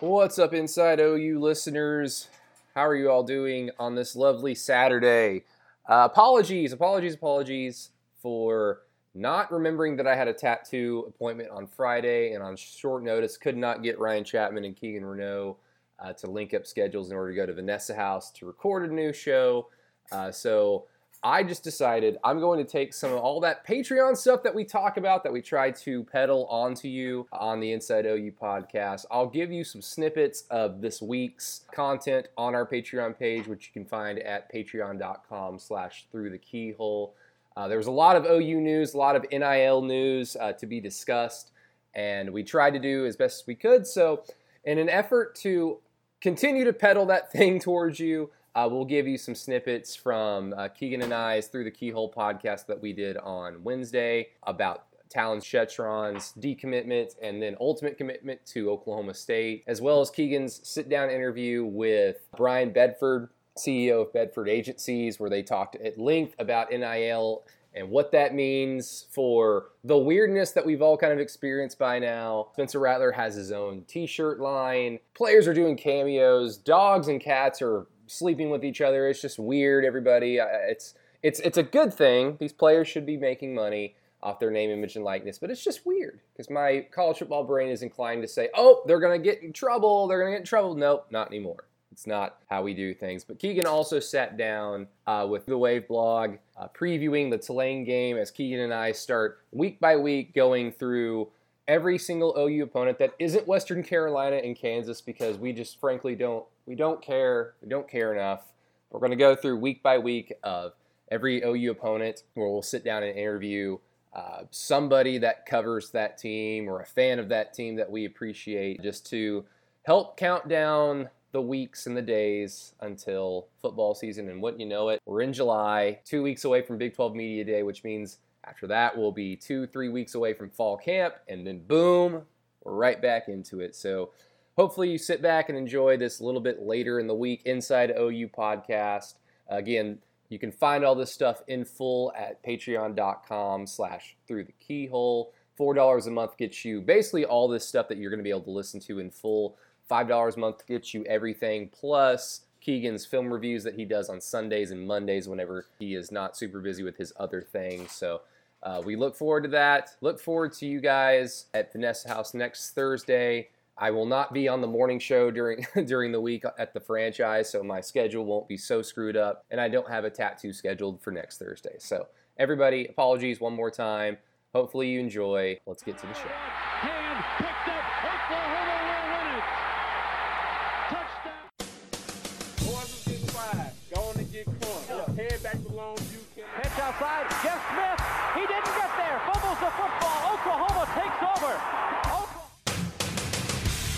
What's up, Inside OU listeners? How are you all doing on this lovely Saturday? Uh, apologies, apologies, apologies for not remembering that I had a tattoo appointment on Friday and on short notice could not get Ryan Chapman and Keegan Renault uh, to link up schedules in order to go to Vanessa House to record a new show. Uh, so I just decided I'm going to take some of all that Patreon stuff that we talk about that we try to peddle onto you on the Inside OU podcast. I'll give you some snippets of this week's content on our Patreon page, which you can find at patreon.com slash through the keyhole. Uh, there was a lot of OU news, a lot of NIL news uh, to be discussed, and we tried to do as best as we could. So, in an effort to continue to peddle that thing towards you, uh, we'll give you some snippets from uh, Keegan and I's Through the Keyhole podcast that we did on Wednesday about Talyn Shettron's decommitment and then ultimate commitment to Oklahoma State, as well as Keegan's sit down interview with Brian Bedford, CEO of Bedford Agencies, where they talked at length about NIL and what that means for the weirdness that we've all kind of experienced by now. Spencer Rattler has his own t shirt line, players are doing cameos, dogs and cats are sleeping with each other. It's just weird, everybody. It's it's it's a good thing. These players should be making money off their name, image, and likeness, but it's just weird because my college football brain is inclined to say, "Oh, they're gonna get in trouble. They're gonna get in trouble." Nope, not anymore. It's not how we do things. But Keegan also sat down uh, with the Wave blog, uh, previewing the Tulane game as Keegan and I start week by week going through every single OU opponent that isn't Western Carolina and Kansas because we just frankly don't we don't care. We don't care enough. We're going to go through week by week of every OU opponent where we'll sit down and interview uh, somebody that covers that team or a fan of that team that we appreciate just to help count down the weeks and the days until football season. And wouldn't you know it, we're in July, two weeks away from Big 12 Media Day, which means after that we'll be two, three weeks away from fall camp. And then boom, we're right back into it. So hopefully you sit back and enjoy this a little bit later in the week inside OU podcast. Again, you can find all this stuff in full at patreon.com slash through the keyhole. $4 a month gets you basically all this stuff that you're going to be able to listen to in full. $5 a month gets you everything plus Keegan's film reviews that he does on Sundays and Mondays whenever he is not super busy with his other things. So uh, we look forward to that. Look forward to you guys at Vanessa House next Thursday. I will not be on the morning show during during the week at the franchise, so my schedule won't be so screwed up, and I don't have a tattoo scheduled for next Thursday. So everybody, apologies one more time. Hopefully you enjoy. Let's get to the show.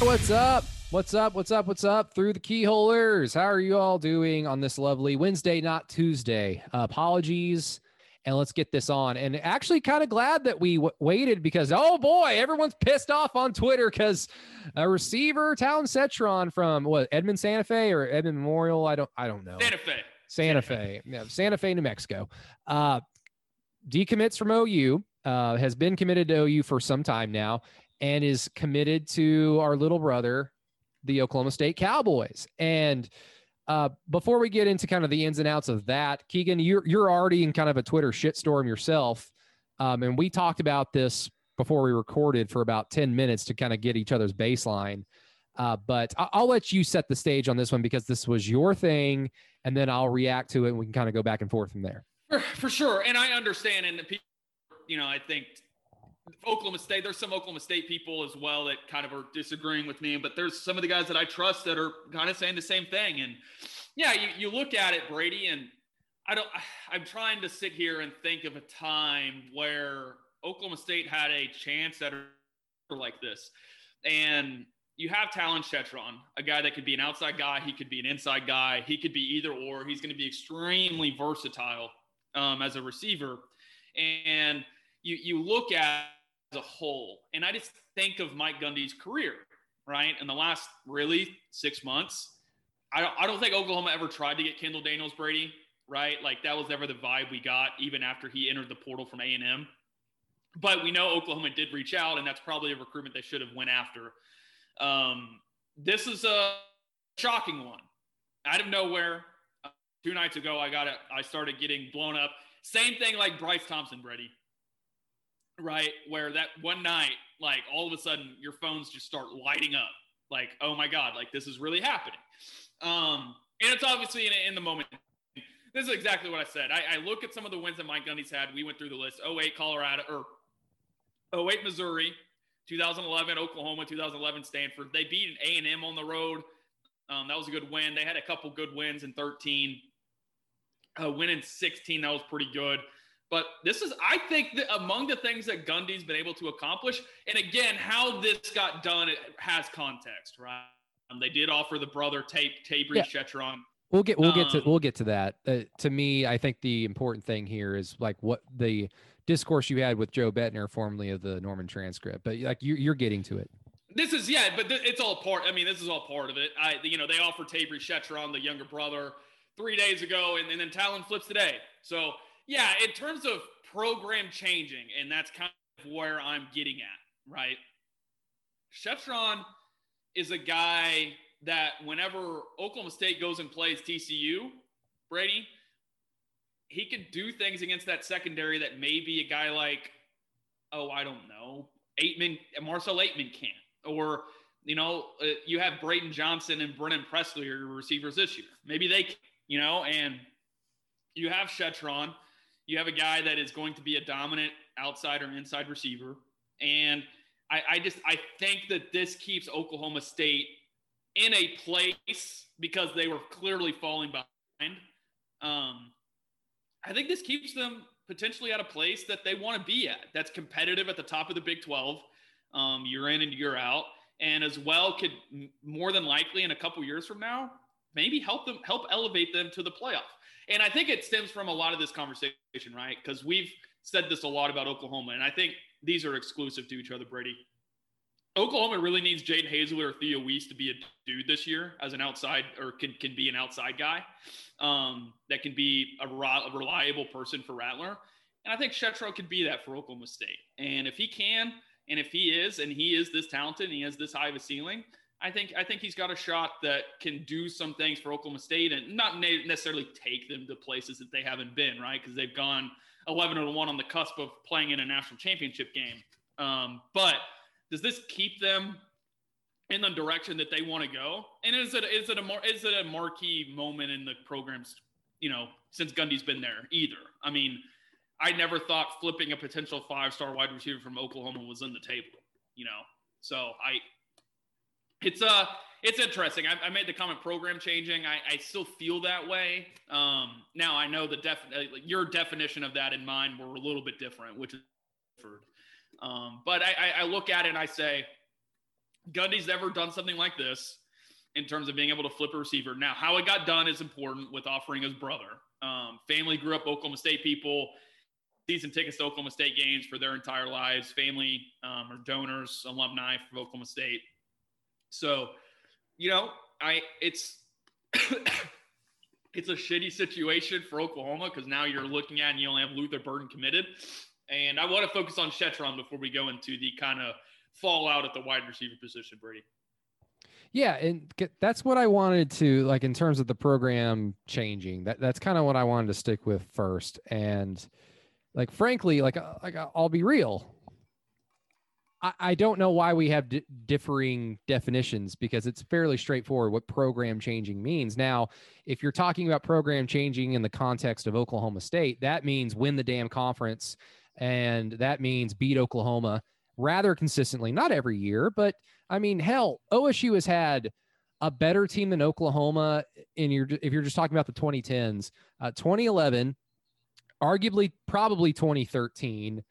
What's up? What's up? What's up? What's up? Through the keyholers. How are you all doing on this lovely Wednesday, not Tuesday? Uh, apologies. And let's get this on. And actually, kind of glad that we w- waited because, oh boy, everyone's pissed off on Twitter because a receiver, Talyn Shettron from what Edmond Santa Fe or Edmond Memorial. I don't, I don't know. Santa Fe. Santa, Santa Fe. Fe. Yeah, Santa Fe, New Mexico. Uh, decommits from OU. Uh, has been committed to OU for some time now and is committed to our little brother, the Oklahoma State Cowboys. And uh, before we get into kind of the ins and outs of that, Keegan, you're you're already in kind of a Twitter shitstorm yourself, um, and we talked about this before we recorded for about ten minutes to kind of get each other's baseline. Uh, but I- will let you set the stage on this one because this was your thing, and then I'll react to it, and we can kind of go back and forth from there. For, for sure, and I understand, and the people, you know, I think Oklahoma State. There's some Oklahoma State people as well that kind of are disagreeing with me, but there's some of the guys that I trust that are kind of saying the same thing. And yeah, you, you look at it, Brady, and I don't. I'm trying to sit here and think of a time where Oklahoma State had a chance at a like this, and you have Talyn Shettron, a guy that could be an outside guy, he could be an inside guy, he could be either or. He's going to be extremely versatile um, as a receiver, and you you look at a whole. And I just think of Mike Gundy's career, right? In the last really six months, I don't, I don't think Oklahoma ever tried to get Kendall Daniels Brady, right? Like that was never the vibe we got, even after he entered the portal from A&M. But we know Oklahoma did reach out, and that's probably a recruitment they should have went after. Um, this is a shocking one. Out of nowhere, uh, two nights ago, I got it. I started getting blown up. Same thing like Bryce Thompson, Brady. Right, where that one night, like all of a sudden, your phones just start lighting up. Like, oh my god, like this is really happening. Um, and it's obviously in, in the moment. This is exactly what I said. I, I look at some of the wins that Mike Gundy's had. We went through the list: 08 Colorado or 08 Missouri, 2011 Oklahoma, 2011 Stanford. They beat an A and M on the road. Um, that was a good win. They had a couple good wins in 13. Uh, win in 16, that was pretty good. But this is, I think, that among the things that Gundy's been able to accomplish. And again, how this got done it has context, right? Um, they did offer the brother tape, Tabry Yeah. Shettron. We'll get we'll get to Um, we'll get to that. Uh, to me, I think the important thing here is like what the discourse you had with Joe Bettner, formerly of the Norman Transcript. But like you're, you're getting to it. This is yeah, but th- it's all part. I mean, this is all part of it. I, you know, they offered Tabry Shettron, the younger brother, three days ago, and, and then Talyn flips today. So yeah, in terms of program changing, and that's kind of where I'm getting at, right? Shettron is a guy that whenever Oklahoma State goes and plays TCU, Brady, he could do things against that secondary that maybe a guy like, oh, I don't know, Aitman, Marcel Aitman can't. Or, you know, uh, you have Braden Johnson and Brennan Presley are your receivers this year. Maybe they, can, you know, and you have Shettron. You have a guy that is going to be a dominant outside or inside receiver. And I, I just, I think that this keeps Oklahoma State in a place because they were clearly falling behind. Um, I think this keeps them potentially at a place that they want to be at. That's competitive at the top of the Big 12, um, year in and year out, and as well could more than likely in a couple years from now maybe help them help elevate them to the playoff. And I think it stems from a lot of this conversation, right? Because we've said this a lot about Oklahoma, and I think these are exclusive to each other, Brady. Oklahoma really needs Jaden Hazley or Theo Wease to be a dude this year as an outside or can, can be an outside guy um, that can be a, a reliable person for Rattler. And I think Shetro could be that for Oklahoma State. And if he can, and if he is, and he is this talented and he has this high of a ceiling, I think I think he's got a shot that can do some things for Oklahoma State and not necessarily take them to places that they haven't been, right? Because they've gone 11 to 1 on the cusp of playing in a national championship game. Um, but does this keep them in the direction that they want to go? And is it is it a more is it a marquee moment in the program's you know since Gundy's been there either? I mean, I never thought flipping a potential five star wide receiver from Oklahoma was in the table. You know, so I it's uh it's interesting. I, I made the comment program changing. I, I still feel that way. Um, now I know the def uh, your definition of that in mine were a little bit different, which is different. Um, but I, I, look at it and I say, Gundy's never done something like this in terms of being able to flip a receiver. Now, how it got done is important with offering his brother. Um, family grew up Oklahoma State people, season tickets to Oklahoma State games for their entire lives. Family um, or donors, alumni from Oklahoma State. So, you know, I it's it's a shitty situation for Oklahoma because now you're looking at and you only have Luther Burden committed. And I want to focus on Shettron before we go into the kind of fallout at the wide receiver position, Brady. Yeah, and that's what I wanted to like in terms of the program changing. That that's kind of what I wanted to stick with first. And like frankly, like uh, like I'll be real. I, don't know why we have di- differing definitions because it's fairly straightforward what program changing means. Now, if you're talking about program changing in the context of Oklahoma State, that means win the damn conference, and that means beat Oklahoma rather consistently. Not every year, but I mean, hell, OSU has had a better team than Oklahoma in your if you're just talking about the 2010s, uh, 2011, arguably probably 2013,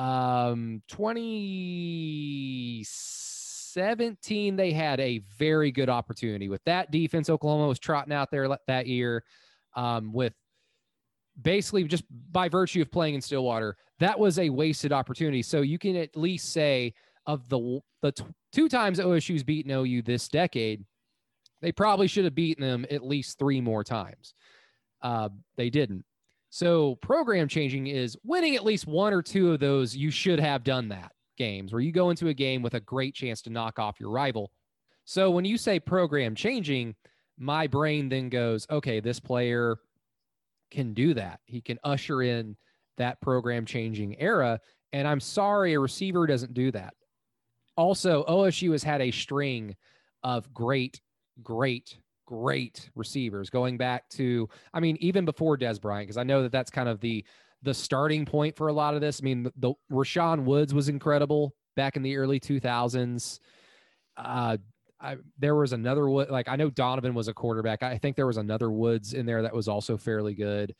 um, 2017 they had a very good opportunity with that defense. Oklahoma was trotting out there that year um, with basically just by virtue of playing in Stillwater, that was a wasted opportunity. So you can at least say of the the t- two times OSU's beaten OU this decade, they probably should have beaten them at least three more times. Uh, they didn't. So program changing is winning at least one or two of those. You should have done that games where you go into a game with a great chance to knock off your rival. So when you say program changing, my brain then goes, okay, this player can do that. He can usher in that program changing era. And I'm sorry, a receiver doesn't do that. Also, OSU has had a string of great, great, great receivers going back to, I mean, even before Dez Bryant, because I know that that's kind of the the starting point for a lot of this. I mean, the, the Rashaun Woods was incredible back in the early 2000s. Uh, I, there was another like I know Donovan was a quarterback. I think there was another Woods in there that was also fairly good.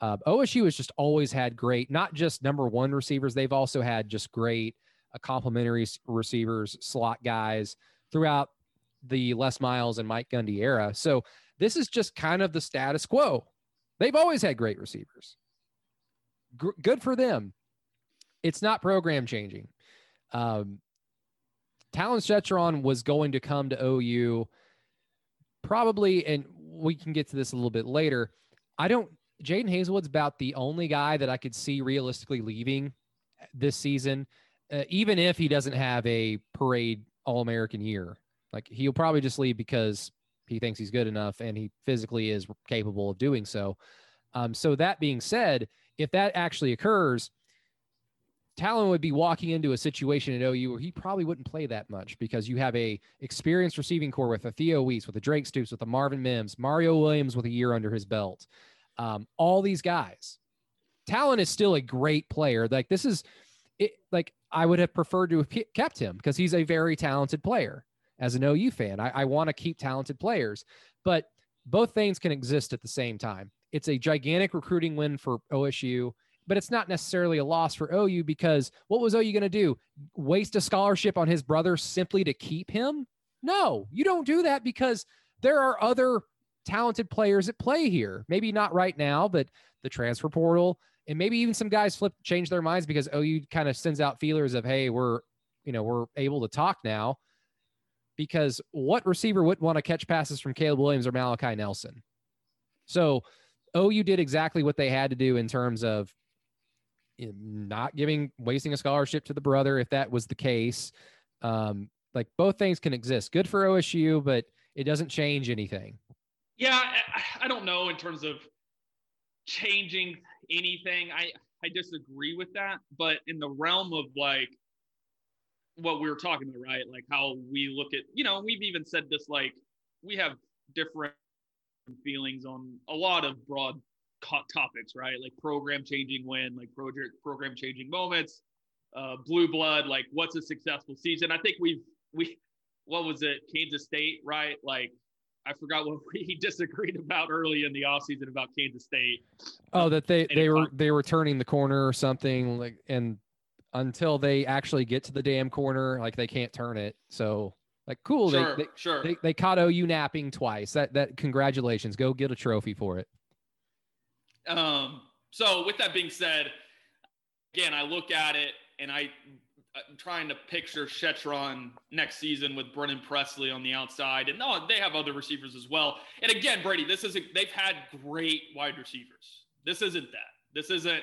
Uh, OSU has just always had great, not just number one receivers. They've also had just great uh, complementary receivers, slot guys throughout the Les Miles and Mike Gundy era. So this is just kind of the status quo. They've always had great receivers. G- good for them. It's not program changing. Um, Talyn Shettron was going to come to OU probably, and we can get to this a little bit later. I don't, Jadon Haselwood's about the only guy that I could see realistically leaving this season, uh, even if he doesn't have a parade All American year. Like he'll probably just leave because he thinks he's good enough and he physically is capable of doing so. Um, so that being said, if that actually occurs, Talyn would be walking into a situation at OU where he probably wouldn't play that much because you have a experienced receiving core with a Theo Wease, with a Drake Stoops, with a Marvin Mims, Mario Williams with a year under his belt. Um, all these guys. Talyn is still a great player. Like this is it, like I would have preferred to have kept him because he's a very talented player as an OU fan. I, I want to keep talented players, but both things can exist at the same time. It's a gigantic recruiting win for OSU but it's not necessarily a loss for OU because what was OU going to do? Waste a scholarship on his brother simply to keep him? No, you don't do that because there are other talented players at play here. Maybe not right now, but the transfer portal and maybe even some guys flip change their minds because OU kind of sends out feelers of, hey, we're you know we're able to talk now. Because what receiver wouldn't want to catch passes from Caleb Williams or Malachi Nelson? So OU did exactly what they had to do in terms of not giving wasting a scholarship to the brother if that was the case. Um, like both things can exist. Good for osu but it doesn't change anything. Yeah I, I don't know in terms of changing anything. I i disagree with that but in the realm of like what we were talking about right like how we look at you know we've even said this like we have different feelings on a lot of broad topics, right? Like program changing win, like project program changing moments, uh, blue blood, like what's a successful season. I think we've we what was it, Kansas State, right? Like I forgot what we disagreed about early in the offseason about Kansas State. Oh, that they they were they were turning the corner or something like and until they actually get to the damn corner, like they can't turn it. So like cool, sure, they, they, sure. they they caught OU napping twice. That that congratulations, go get a trophy for it. Um, so with that being said, again, I look at it and I, I'm trying to picture Shettron next season with Brennan Presley on the outside. And no, they have other receivers as well. And again, Brady, this isn't, they've had great wide receivers. This isn't that. This isn't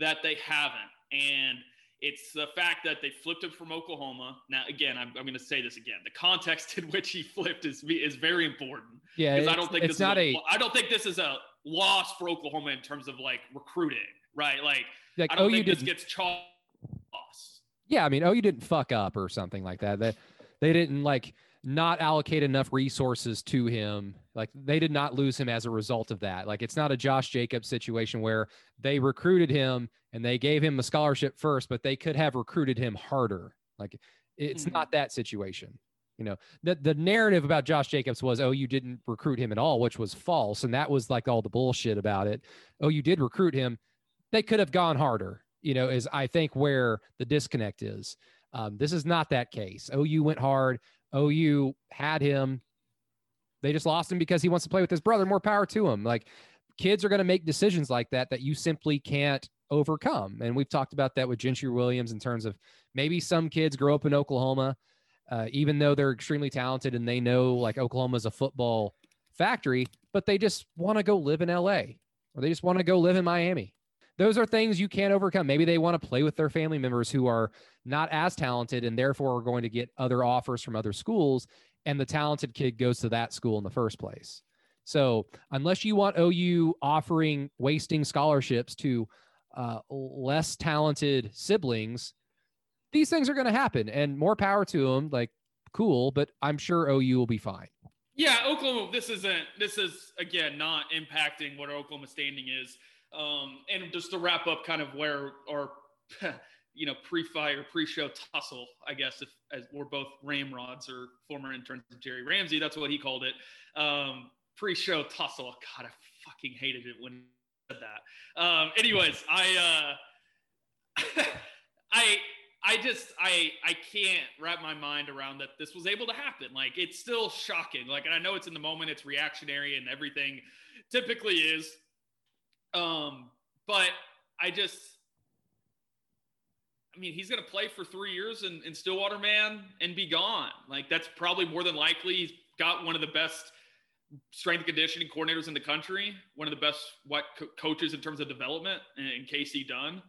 that they haven't. And it's the fact that they flipped him from Oklahoma. Now, again, I'm, I'm going to say this again. The context in which he flipped is is very important. Yeah, because I don't think it's this not is a, a. I don't think this is a loss for Oklahoma in terms of like recruiting, right? Like, Like I don't OU think this didn't. gets chalked. Yeah, I mean, oh, you didn't fuck up or something like that. They they didn't like not allocate enough resources to him. Like they did not lose him as a result of that. Like it's not a Josh Jacobs situation where they recruited him and they gave him a scholarship first, but they could have recruited him harder. Like it's Mhm. not that situation. You know, the the narrative about Josh Jacobs was, oh, you didn't recruit him at all, which was false, and that was like all the bullshit about it. Oh, you did recruit him. They could have gone harder. You know, is I think where the disconnect is. Um, this is not that case. OU went hard. OU had him. They just lost him because he wants to play with his brother. More power to him. Like kids are going to make decisions like that that you simply can't overcome. And we've talked about that with Gentry Williams in terms of maybe some kids grow up in Oklahoma, uh, even though they're extremely talented and they know like Oklahoma's a football factory, but they just want to go live in LA or they just want to go live in Miami. Those are things you can't overcome. Maybe they want to play with their family members who are not as talented and therefore are going to get other offers from other schools. and the talented kid goes to that school in the first place. So unless you want OU offering wasting scholarships to uh, less talented siblings, these things are going to happen, and more power to them. Like cool, but I'm sure OU will be fine. Yeah, Oklahoma. This isn't. This is again not impacting what Oklahoma standing is. Um, and just to wrap up, kind of where our you know pre-fire pre-show tussle, I guess if as we're both ramrods or former interns of Jerry Ramsey, that's what he called it. Um, pre-show tussle. God, I fucking hated it when he said that. Um, anyways, I uh, I I just I I can't wrap my mind around that this was able to happen. Like it's still shocking. Like and I know it's in the moment, it's reactionary and everything typically is. Um, but I just I mean, he's going to play for three years in, in Stillwater, man, and be gone. Like that's probably more than likely. He's got one of the best strength conditioning coordinators in the country, one of the best what co- coaches in terms of development in, Casey Dunn.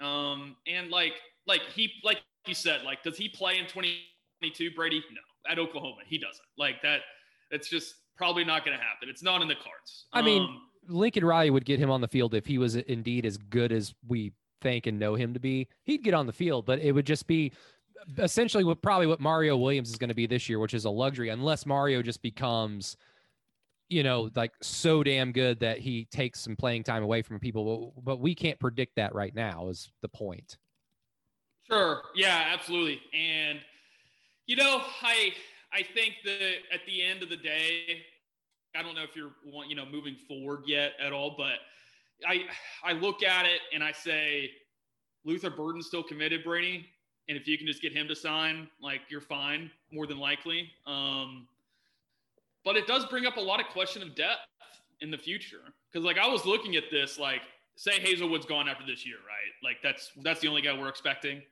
Um, and like like he like you said, like does he play in 2022, Brady? No, at Oklahoma he doesn't. Like that, it's just probably not going to happen. It's not in the cards. I mean, Um, Lincoln Riley would get him on the field if he was indeed as good as we think and know him to be. He'd get on the field, but it would just be essentially what probably what Mario Williams is going to be this year, which is a luxury, unless Mario just becomes, you know, like so damn good that he takes some playing time away from people. But, we can't predict that right now. Is the point? Sure. Yeah, absolutely. And you know, I I think that at the end of the day, I don't know if you're you know moving forward yet at all, but I I look at it and I say Luther Burden's still committed, Brady, and if you can just get him to sign, like you're fine, more than likely. Um, but it does bring up a lot of question of depth in the future because like I was looking at this like say Haselwood's gone after this year, right? Like that's that's the only guy we're expecting,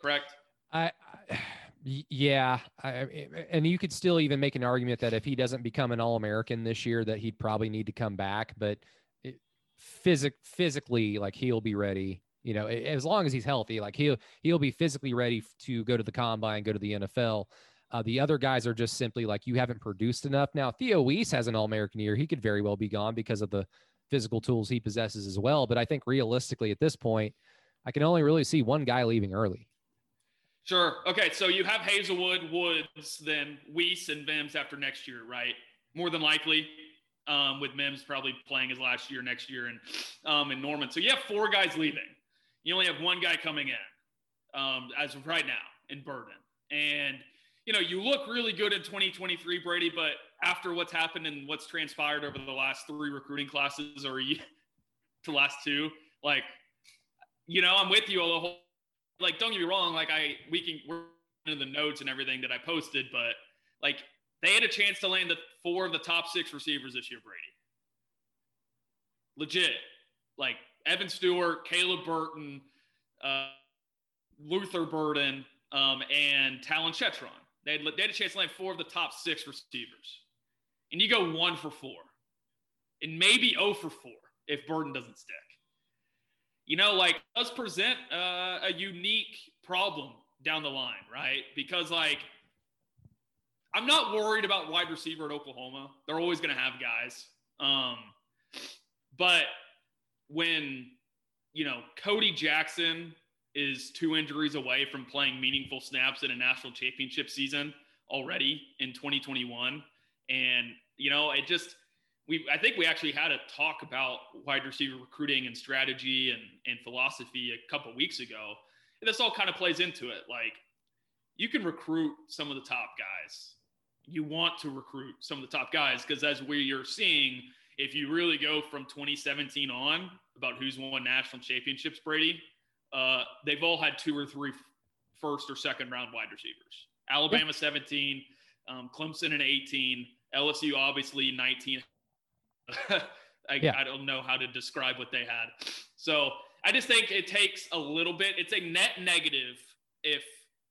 correct? I, I yeah, I, and you could still even make an argument that if he doesn't become an All American this year, that he'd probably need to come back. But it, physic physically, like he'll be ready. You know, as long as he's healthy, like he'll he'll be physically ready to go to the combine, go to the NFL. Uh, the other guys are just simply like you haven't produced enough. Now Theo Wease has an All American year; he could very well be gone because of the physical tools he possesses as well. But I think realistically, at this point, I can only really see one guy leaving early. Sure. Okay. So you have Haselwood, Woods, then Wease and Mims after next year, right? More than likely, um, with Mims probably playing his last year next year, and um, and Norman. So you have four guys leaving. You only have one guy coming in um, as of right now in Burden, and you know you look really good in 2023, Brady. But after what's happened and what's transpired over the last three recruiting classes, or the last two, like you know, I'm with you all the whole like don't get me wrong like i we can we're into the notes and everything that i posted but like they had a chance to land the four of the top six receivers this year brady. Legit. Like evan stewart caleb burton uh, luther burden um, and talyn shettron. They had, they had a chance to land four of the top six receivers. And you go one for four. And maybe 0 for four if burden doesn't stick you know, like does present uh, a unique problem down the line, right? Because like I'm not worried about wide receiver at Oklahoma. They're always going to have guys. Um, but when you know Cody Jackson is two injuries away from playing meaningful snaps in a national championship season already in 2021, and you know it just we I think we actually had a talk about wide receiver recruiting and strategy and and philosophy a couple weeks ago. And this all kind of plays into it. Like you can recruit some of the top guys. You want to recruit some of the top guys because as we are seeing, if you really go from 2017 on about who's won national championships, Brady, uh, they've all had two or three first or second round wide receivers. Alabama 17, um, Clemson in 18, LSU obviously 19 I, Yeah. I don't know how to describe what they had. So I just think it takes a little bit. It's a net negative if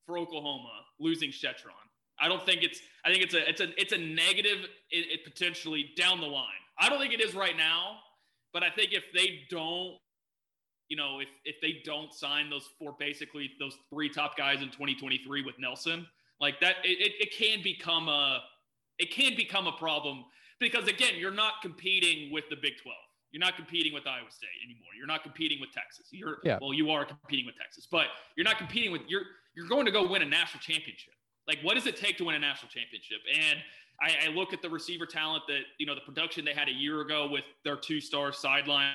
for Oklahoma losing Shettron. I don't think it's. I think it's a. It's a. It's a negative. It, it potentially down the line. I don't think it is right now, but I think if they don't, you know, if if they don't sign those four, basically those three top guys in 2023 with Nelson, Like that, it, it, it can become a it can become a problem because again, you're not competing with the Big 12. You're not competing with Iowa State anymore. You're not competing with Texas. You're Yeah. well, you are competing with Texas, but you're not competing with you're you're going to go win a national championship. Like, what does it take to win a national championship? And I, I look at the receiver talent that you know the production they had a year ago with their two star sideline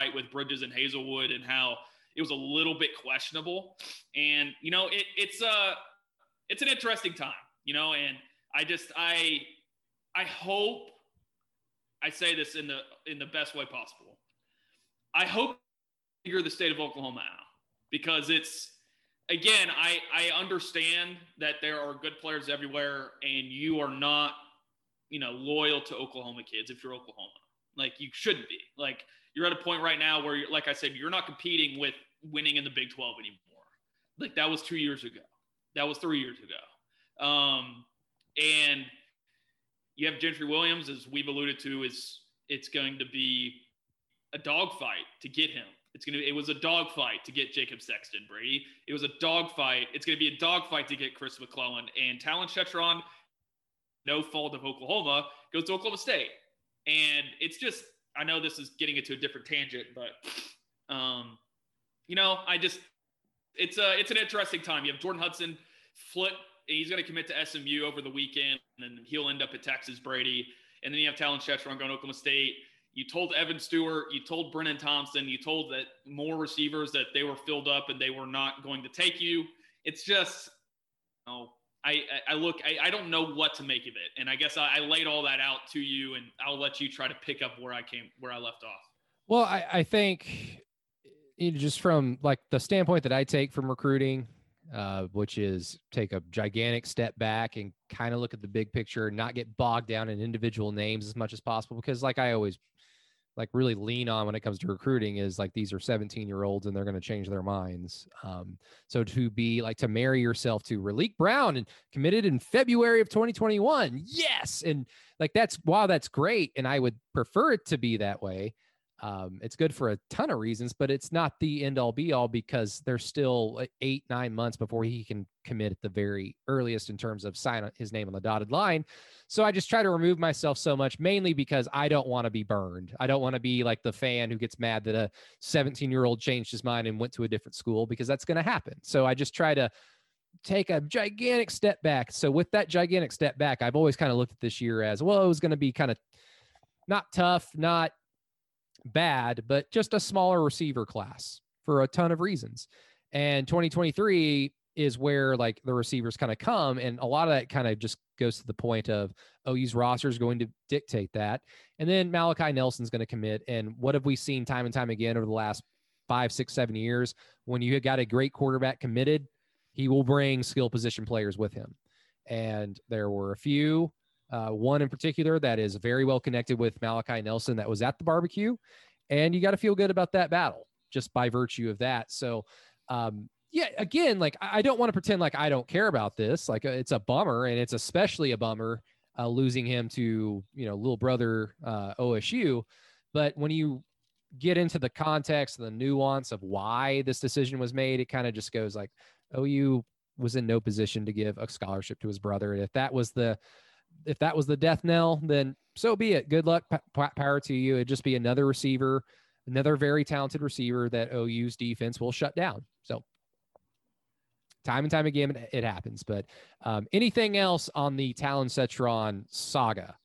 right with Bridges and Haselwood, and how it was a little bit questionable. And you know, it, it's a it's an interesting time, you know, and I just I I hope I say this in the in the best way possible. I hope you're the state of Oklahoma out because it's again I I understand that there are good players everywhere and you are not you know loyal to Oklahoma kids if you're Oklahoma. Like you shouldn't be. Like you're at a point right now where like I said you're not competing with winning in the Big 12 anymore. Like that was 2 years ago. That was 3 years ago. Um and you have Gentry Williams, as we've alluded to, is it's going to be a dogfight to get him. It's gonna. It was a dogfight to get Jacob Sexton, Brady. It was a dogfight. It's gonna be a dogfight to get Chris McClellan and Talyn Shettron. No fault of Oklahoma goes to Oklahoma State, and it's just. I know this is getting into a different tangent, but um, you know, I just it's a it's an interesting time. You have Jordan Hudson flip he's going to commit to SMU over the weekend, and he'll end up at Texas Brady. And then you have Talyn Shettron going to Oklahoma State. You told Evan Stewart, you told Brenen Thompson, you told that more receivers that they were filled up and they were not going to take you. It's just, know, I, I look, I, I don't know what to make of it. And I guess I, I laid all that out to you and I'll let you try to pick up where I came, where I left off. Well, I, I think you know, just from like the standpoint that I take from recruiting, uh, which is take a gigantic step back and kind of look at the big picture, not get bogged down in individual names as much as possible. Because, like I always like really lean on when it comes to recruiting is like these are 17 year olds and they're going to change their minds. Um, so to be like to marry yourself to Raleek Brown and committed in February of 2021, yes, and like that's wow, that's great, and I would prefer it to be that way. Um, it's good for a ton of reasons, but it's not the end all be all because there's still eight, nine months before he can commit at the very earliest in terms of sign his name on the dotted line. So I just try to remove myself so much, mainly because I don't want to be burned. I don't want to be like the fan who gets mad that a 17 year old changed his mind and went to a different school because that's going to happen. So I just try to take a gigantic step back. So with that gigantic step back, I've always kind of looked at this year as well, it was going to be kind of not tough, not bad, but just a smaller receiver class for a ton of reasons. And 2023 is where like the receivers kind of come. And a lot of that kind of just goes to the point of oh, OU's roster is going to dictate that. And then Malachi Nelson's going to commit. And what have we seen time and time again over the last five, six, seven years? When you got a great quarterback committed, he will bring skill position players with him. And there were a few, uh, one in particular that is very well connected with Malachi Nelson that was at the barbecue. And you got to feel good about that battle just by virtue of that. So, um, yeah, again, like I don't want to pretend like I don't care about this. Like uh, it's a bummer, and it's especially a bummer uh, losing him to you know little brother uh, OSU. But when you get into the context, the nuance of why this decision was made, it kind of just goes like OU was in no position to give a scholarship to his brother. And if that was the if that was the death knell, then so be it. Good luck, p- power to you. It'd just be another receiver, another very talented receiver that OU's defense will shut down. So time and time again, it, happens. But um, anything else on the Talyn Shettron saga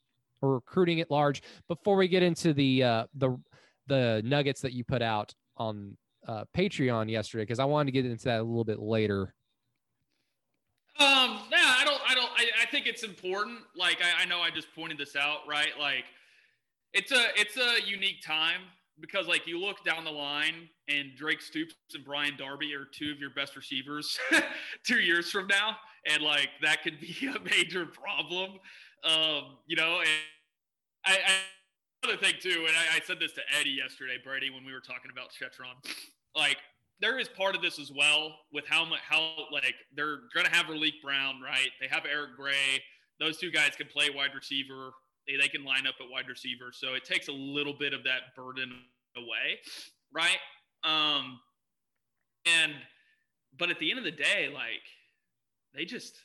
or recruiting at large before we get into the uh, the the nuggets that you put out on uh, Patreon yesterday? Because I wanted to get into that a little bit later. Um, yeah, I don't, I don't, I, I think it's important. Like, I, I know I just pointed this out, right? Like, it's a, it's a unique time because, like, you look down the line and Drake Stoops and Brian Darby are two of your best receivers two years from now, and like that could be a major problem. Um, you know, and I, I another thing too, and I, I said this to Eddie yesterday, Brady, when we were talking about Shettron, like there is part of this as well with how much how like they're going to have Raleek Brown, right? They have Eric Gray. Those two guys can play wide receiver. They, they can line up at wide receiver. So it takes a little bit of that burden away, right? Um, and but at the end of the day, like they just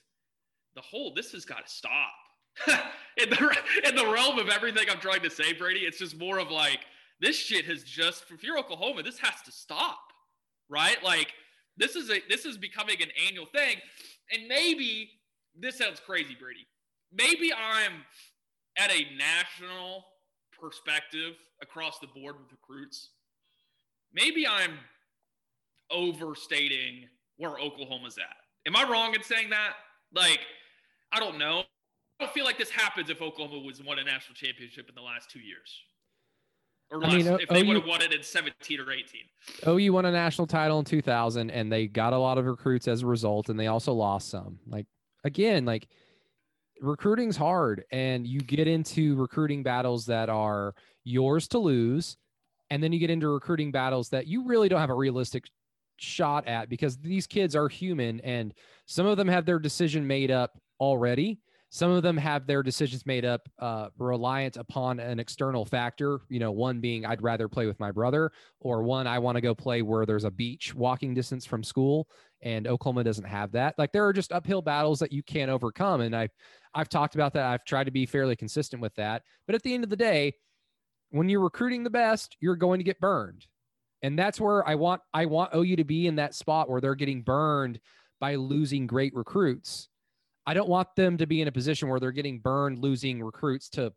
the whole this has got to stop. in the in the realm of everything I'm trying to say, Brady, it's just more of like this shit has just if you're Oklahoma, this has to stop, right? Like this is a this is becoming an annual thing, and maybe this sounds crazy, Brady. Maybe I'm at a national perspective across the board with recruits. Maybe I'm overstating where Oklahoma's at. Am I wrong in saying that? Like, I don't know. I don't feel like this happens if Oklahoma was won a national championship in the last two years. Or I mean, last, if they OU would have won it in 17 or 18. OU won a national title in 2000 and they got a lot of recruits as a result and they also lost some. Like again, like recruiting's hard and you get into recruiting battles that are yours to lose and then you get into recruiting battles that you really don't have a realistic shot at because these kids are human and some of them have their decision made up already some of them have their decisions made up uh, reliant upon an external factor you know one being i'd rather play with my brother or one i want to go play where there's a beach walking distance from school and oklahoma doesn't have that. Like there are just uphill battles that you can't overcome and i i've talked about that. I've tried to be fairly consistent with that. But at the end of the day when you're recruiting the best you're going to get burned. And that's where i want i want ou to be in that spot where they're getting burned by losing great recruits I don't want them to be in a position where they're getting burned losing recruits to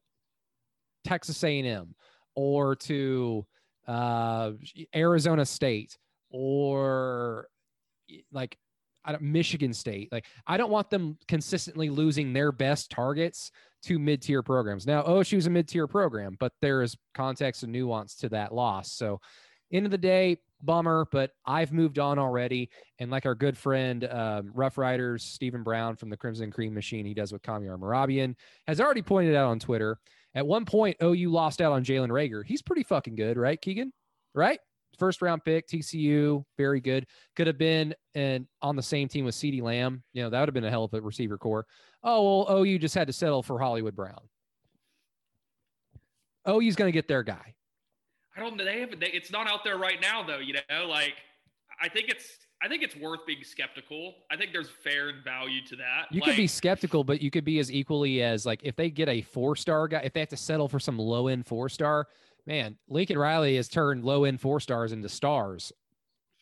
Texas A&M or to uh, Arizona State or like I don't, Michigan State. Like I don't want them consistently losing their best targets to mid-tier programs. Now OSU's a mid-tier program, but there is context and nuance to that loss. So end of the day, bummer, but I've moved on already. And like our good friend, um, Rough Riders, Stephen Brown from the Crimson Cream Machine, he does with Kamiar Mehrabian, has already pointed out on Twitter. At one point, OU lost out on Jalen Reagor. He's pretty fucking good, right, Keegan? Right? First round pick, TCU, very good. Could have been and on the same team with CeeDee Lamb. You know, that would have been a hell of a receiver core. Oh, well, OU just had to settle for Hollywood Brown. OU's going to get their guy. I don't know. They have. They, it's not out there right now, though. You know, like I think it's. I think it's worth being skeptical. I think there's fair value to that. You like, could be skeptical, but you could be as equally as like if they get a four star guy, if they have to settle for some low end four star, man, Lincoln Riley has turned low end four stars into stars.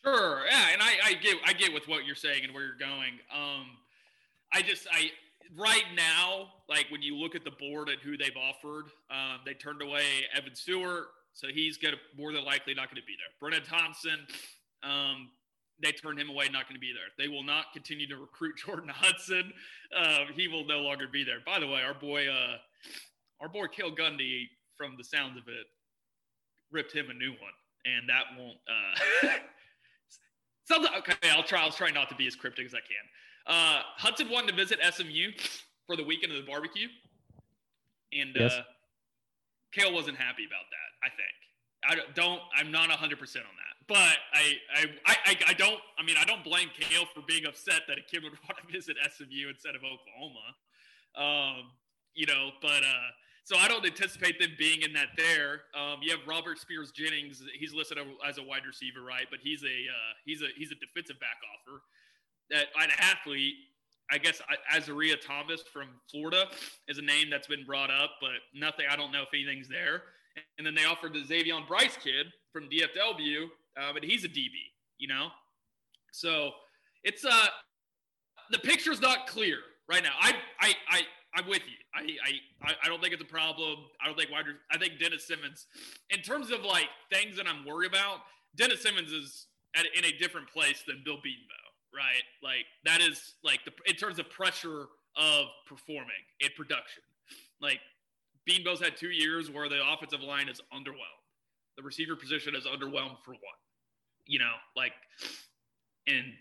Sure, yeah, and I, I get I get with what you're saying and where you're going. Um, I just I right now, like when you look at the board and who they've offered, um, they turned away Evan Stewart, so he's gonna more than likely not going to be there. Brenen Thompson, um, they turned him away, not going to be there. They will not continue to recruit Jordan Hudson. Uh, he will no longer be there. By the way, our boy, uh, our boy Cale Gundy, from the sounds of it, ripped him a new one, and that won't. Uh, something, okay, I'll try. I'll try not to be as cryptic as I can. Uh, Hudson wanted to visit SMU for the weekend of the barbecue, and Yes. uh, Cale wasn't happy about that. I think. I don't-. I'm not 100 percent on that, but I, I, I, I- don't. I mean, I don't blame Cale for being upset that a kid would want to visit SMU instead of Oklahoma. Um, you know, but uh, so I don't anticipate them being in that there. Um, you have Robert Spears Jennings. He's listed as a wide receiver, right? But he's a uh, he's a he's a defensive back offer. That an athlete. I guess Azaria Thomas from Florida is a name that's been brought up, but nothing. I don't know if anything's there. And then they offered the Xavier Bryce kid from DFW, uh, but he's a DB. You know, so it's uh the picture's not clear right now. I I I I'm with you. I I I don't think it's a problem. I don't think wide. I think Dennis Simmons, in terms of like things that I'm worried about, Dennis Simmons is at, in a different place than Bill Bedenbaugh, right? Like that is like the in terms of pressure of performing in production. Like Bedenbaugh's had two years where the offensive line is underwhelmed. The receiver position is underwhelmed for one. You know, like and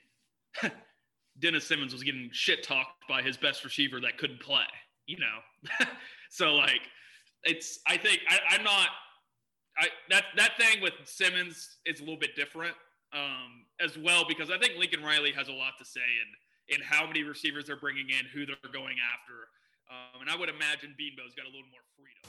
Dennis Simmons was getting shit talked by his best receiver that couldn't play, you know. so like it's I think I, I'm not I that that thing with Simmons is a little bit different um, as well because I think Lincoln Riley has a lot to say in in how many receivers they're bringing in, who they're going after, um, and I would imagine Bedenbaugh's got a little more freedom.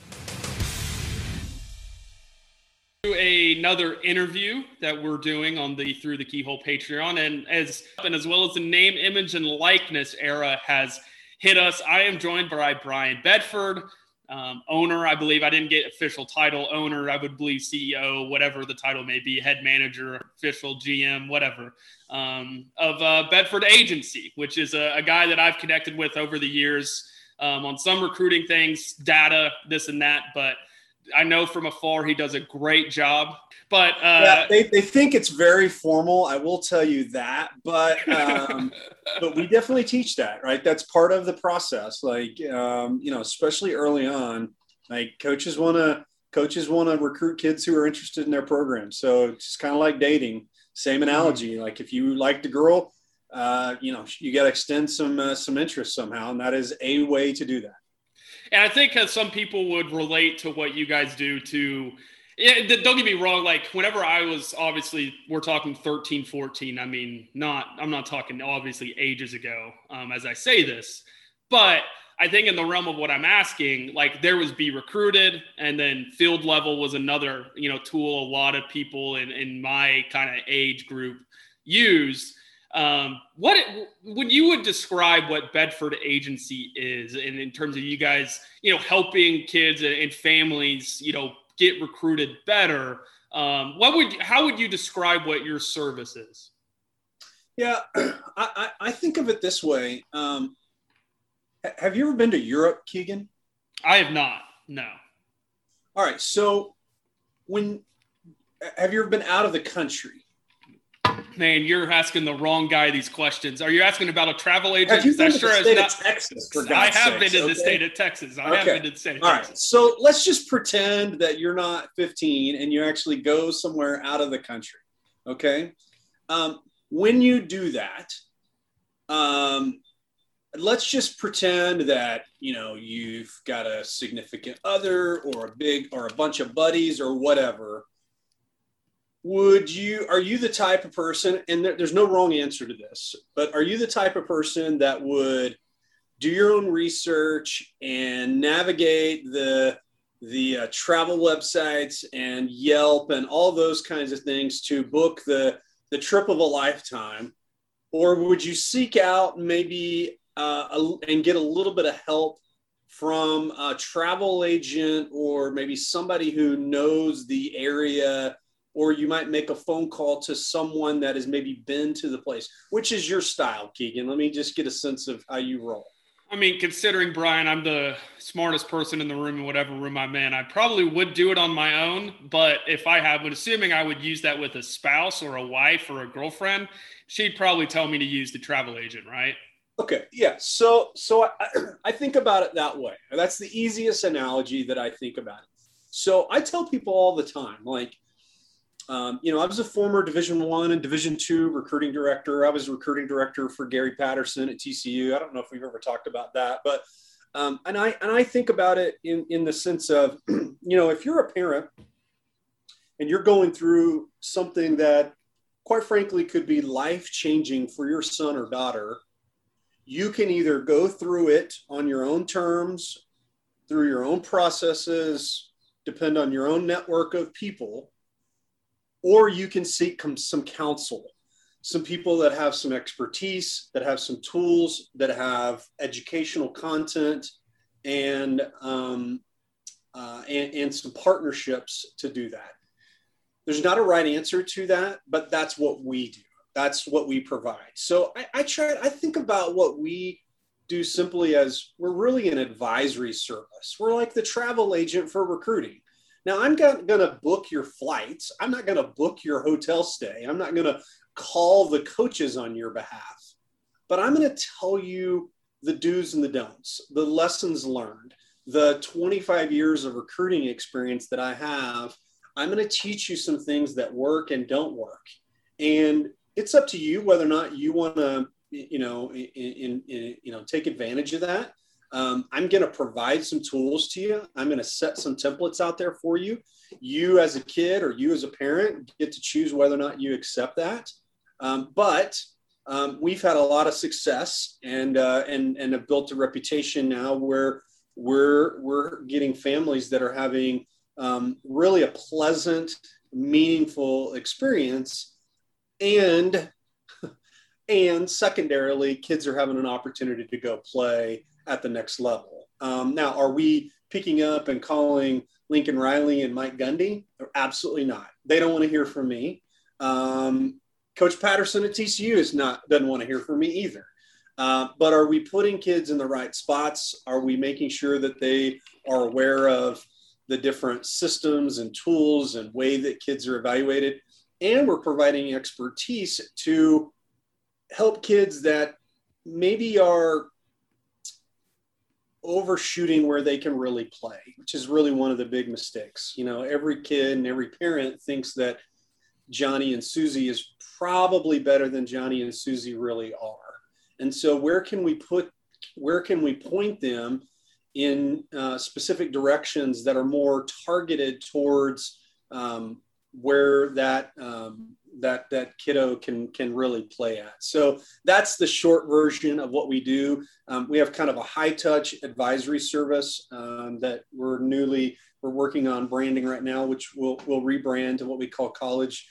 To Another interview that we're doing on the Through the Keyhole Patreon, and as and as well as the name, image, and likeness era has hit us. I am joined by Brian Bedford, um, owner. I believe I didn't get official title owner. I would believe CEO, whatever the title may be, head manager, official GM, whatever, um, of uh, Bedford Agency, which is a, a, guy that I've connected with over the years um, on some recruiting things, data, this and that. But I know from afar he does a great job. But uh, yeah, they, they think it's very formal. I will tell you that, but um, but we definitely teach that, right? That's part of the process. Like um, you know, especially early on, like coaches want to coaches want to recruit kids who are interested in their program. So it's kind of like dating. Same analogy. Mm-hmm. Like if you like the girl, uh, you know, you got to extend some uh, some interest somehow, and that is a way to do that. And I think some people would relate to what you guys do to yeah, don't get me wrong. Like whenever I was obviously, we're talking 13, 14. I mean, not, I'm not talking obviously ages ago um, as I say this, but I think in the realm of what I'm asking, like there was be recruited and then FieldLevel was another, you know, tool a lot of people in, in my kind of age group use. Um, what when you would describe what Bedford Agency is, and in terms of you guys, you know, helping kids and families, you know, get recruited better. Um, what would how would you describe what your service is? Yeah, I, I think of it this way. Um, have you ever been to Europe, Keegan? I have not. No. All right. So, when have you ever been out of the country? Man, you're asking the wrong guy these questions. Are you asking about a travel agent? Have you been to the state not, of Texas? I have sakes, been to the state of Texas. I okay. have been to the state of All Texas. Right. So let's just pretend that you're not 15 and you actually go somewhere out of the country. Okay. Um, when you do that, um, let's just pretend that you know you've got a significant other or a big or a bunch of buddies or whatever would you are you the type of person and there, there's no wrong answer to this but are you the type of person that would do your own research and navigate the the uh, travel websites and yelp and all those kinds of things to book the the trip of a lifetime? Or would you seek out maybe uh, a, and get a little bit of help from a travel agent or maybe somebody who knows the area or you might make a phone call to someone that has maybe been to the place. Which is your style, Keegan? Let me just get a sense of how you roll. I mean, considering Brian, I'm the smartest person in the room in whatever room I'm in. I probably would do it on my own, but if I have, but assuming I would use that with a spouse or a wife or a girlfriend, she'd probably tell me to use the travel agent, right? Okay, yeah. So, so I, I think about it that way. That's the easiest analogy that I think about it. So I tell people all the time, like, um, you know, I was a former Division One and Division Two recruiting director. I was recruiting director for Gary Patterson at TCU. I don't know if we've ever talked about that, but um, and I and I think about it in in the sense of, you know, if you're a parent and you're going through something that, quite frankly, could be life changing for your son or daughter, you can either go through it on your own terms, through your own processes, depend on your own network of people or you can seek some counsel some people that have some expertise that have some tools that have educational content and um, uh, and, and some partnerships to do that. There's not a right answer to that but that's what we do. That's what we provide. So i, I try i think about what we do simply as we're really an advisory service. We're like the travel agent for recruiting now, I'm going to book your flights. I'm not going to book your hotel stay. I'm not going to call the coaches on your behalf. But I'm going to tell you the do's and the don'ts, the lessons learned, the 25 years of recruiting experience that I have. I'm going to teach you some things that work and don't work. And it's up to you whether or not you want to, you know, in, in, in, you know, take advantage of that um, I'm going to provide some tools to you. I'm going to set some templates out there for you. You, as a kid or you as a parent, get to choose whether or not you accept that. Um, but um, we've had a lot of success and uh, and and have built a reputation now where we're we're getting families that are having um, really a pleasant, meaningful experience, and and secondarily, kids are having an opportunity to go play at the next level. Um, now, are we picking up and calling Lincoln Riley and Mike Gundy? Absolutely not. They don't want to hear from me. Um, Coach Patterson at TCU is not doesn't want to hear from me either. Uh, but are we putting kids in the right spots? Are we making sure that they are aware of the different systems and tools and way that kids are evaluated? And we're providing expertise to help kids that maybe are overshooting where they can really play, which is really one of the big mistakes. You know, every kid and every parent thinks that Johnny and Susie is probably better than Johnny and Susie really are. And so, where can we put, where can we point them in uh, specific directions that are more targeted towards um, where that um, that that kiddo can can really play at. So that's the short version of what we do. Um, we have kind of a high touch advisory service um, that we're newly we're working on branding right now, which we'll we'll rebrand to what we call College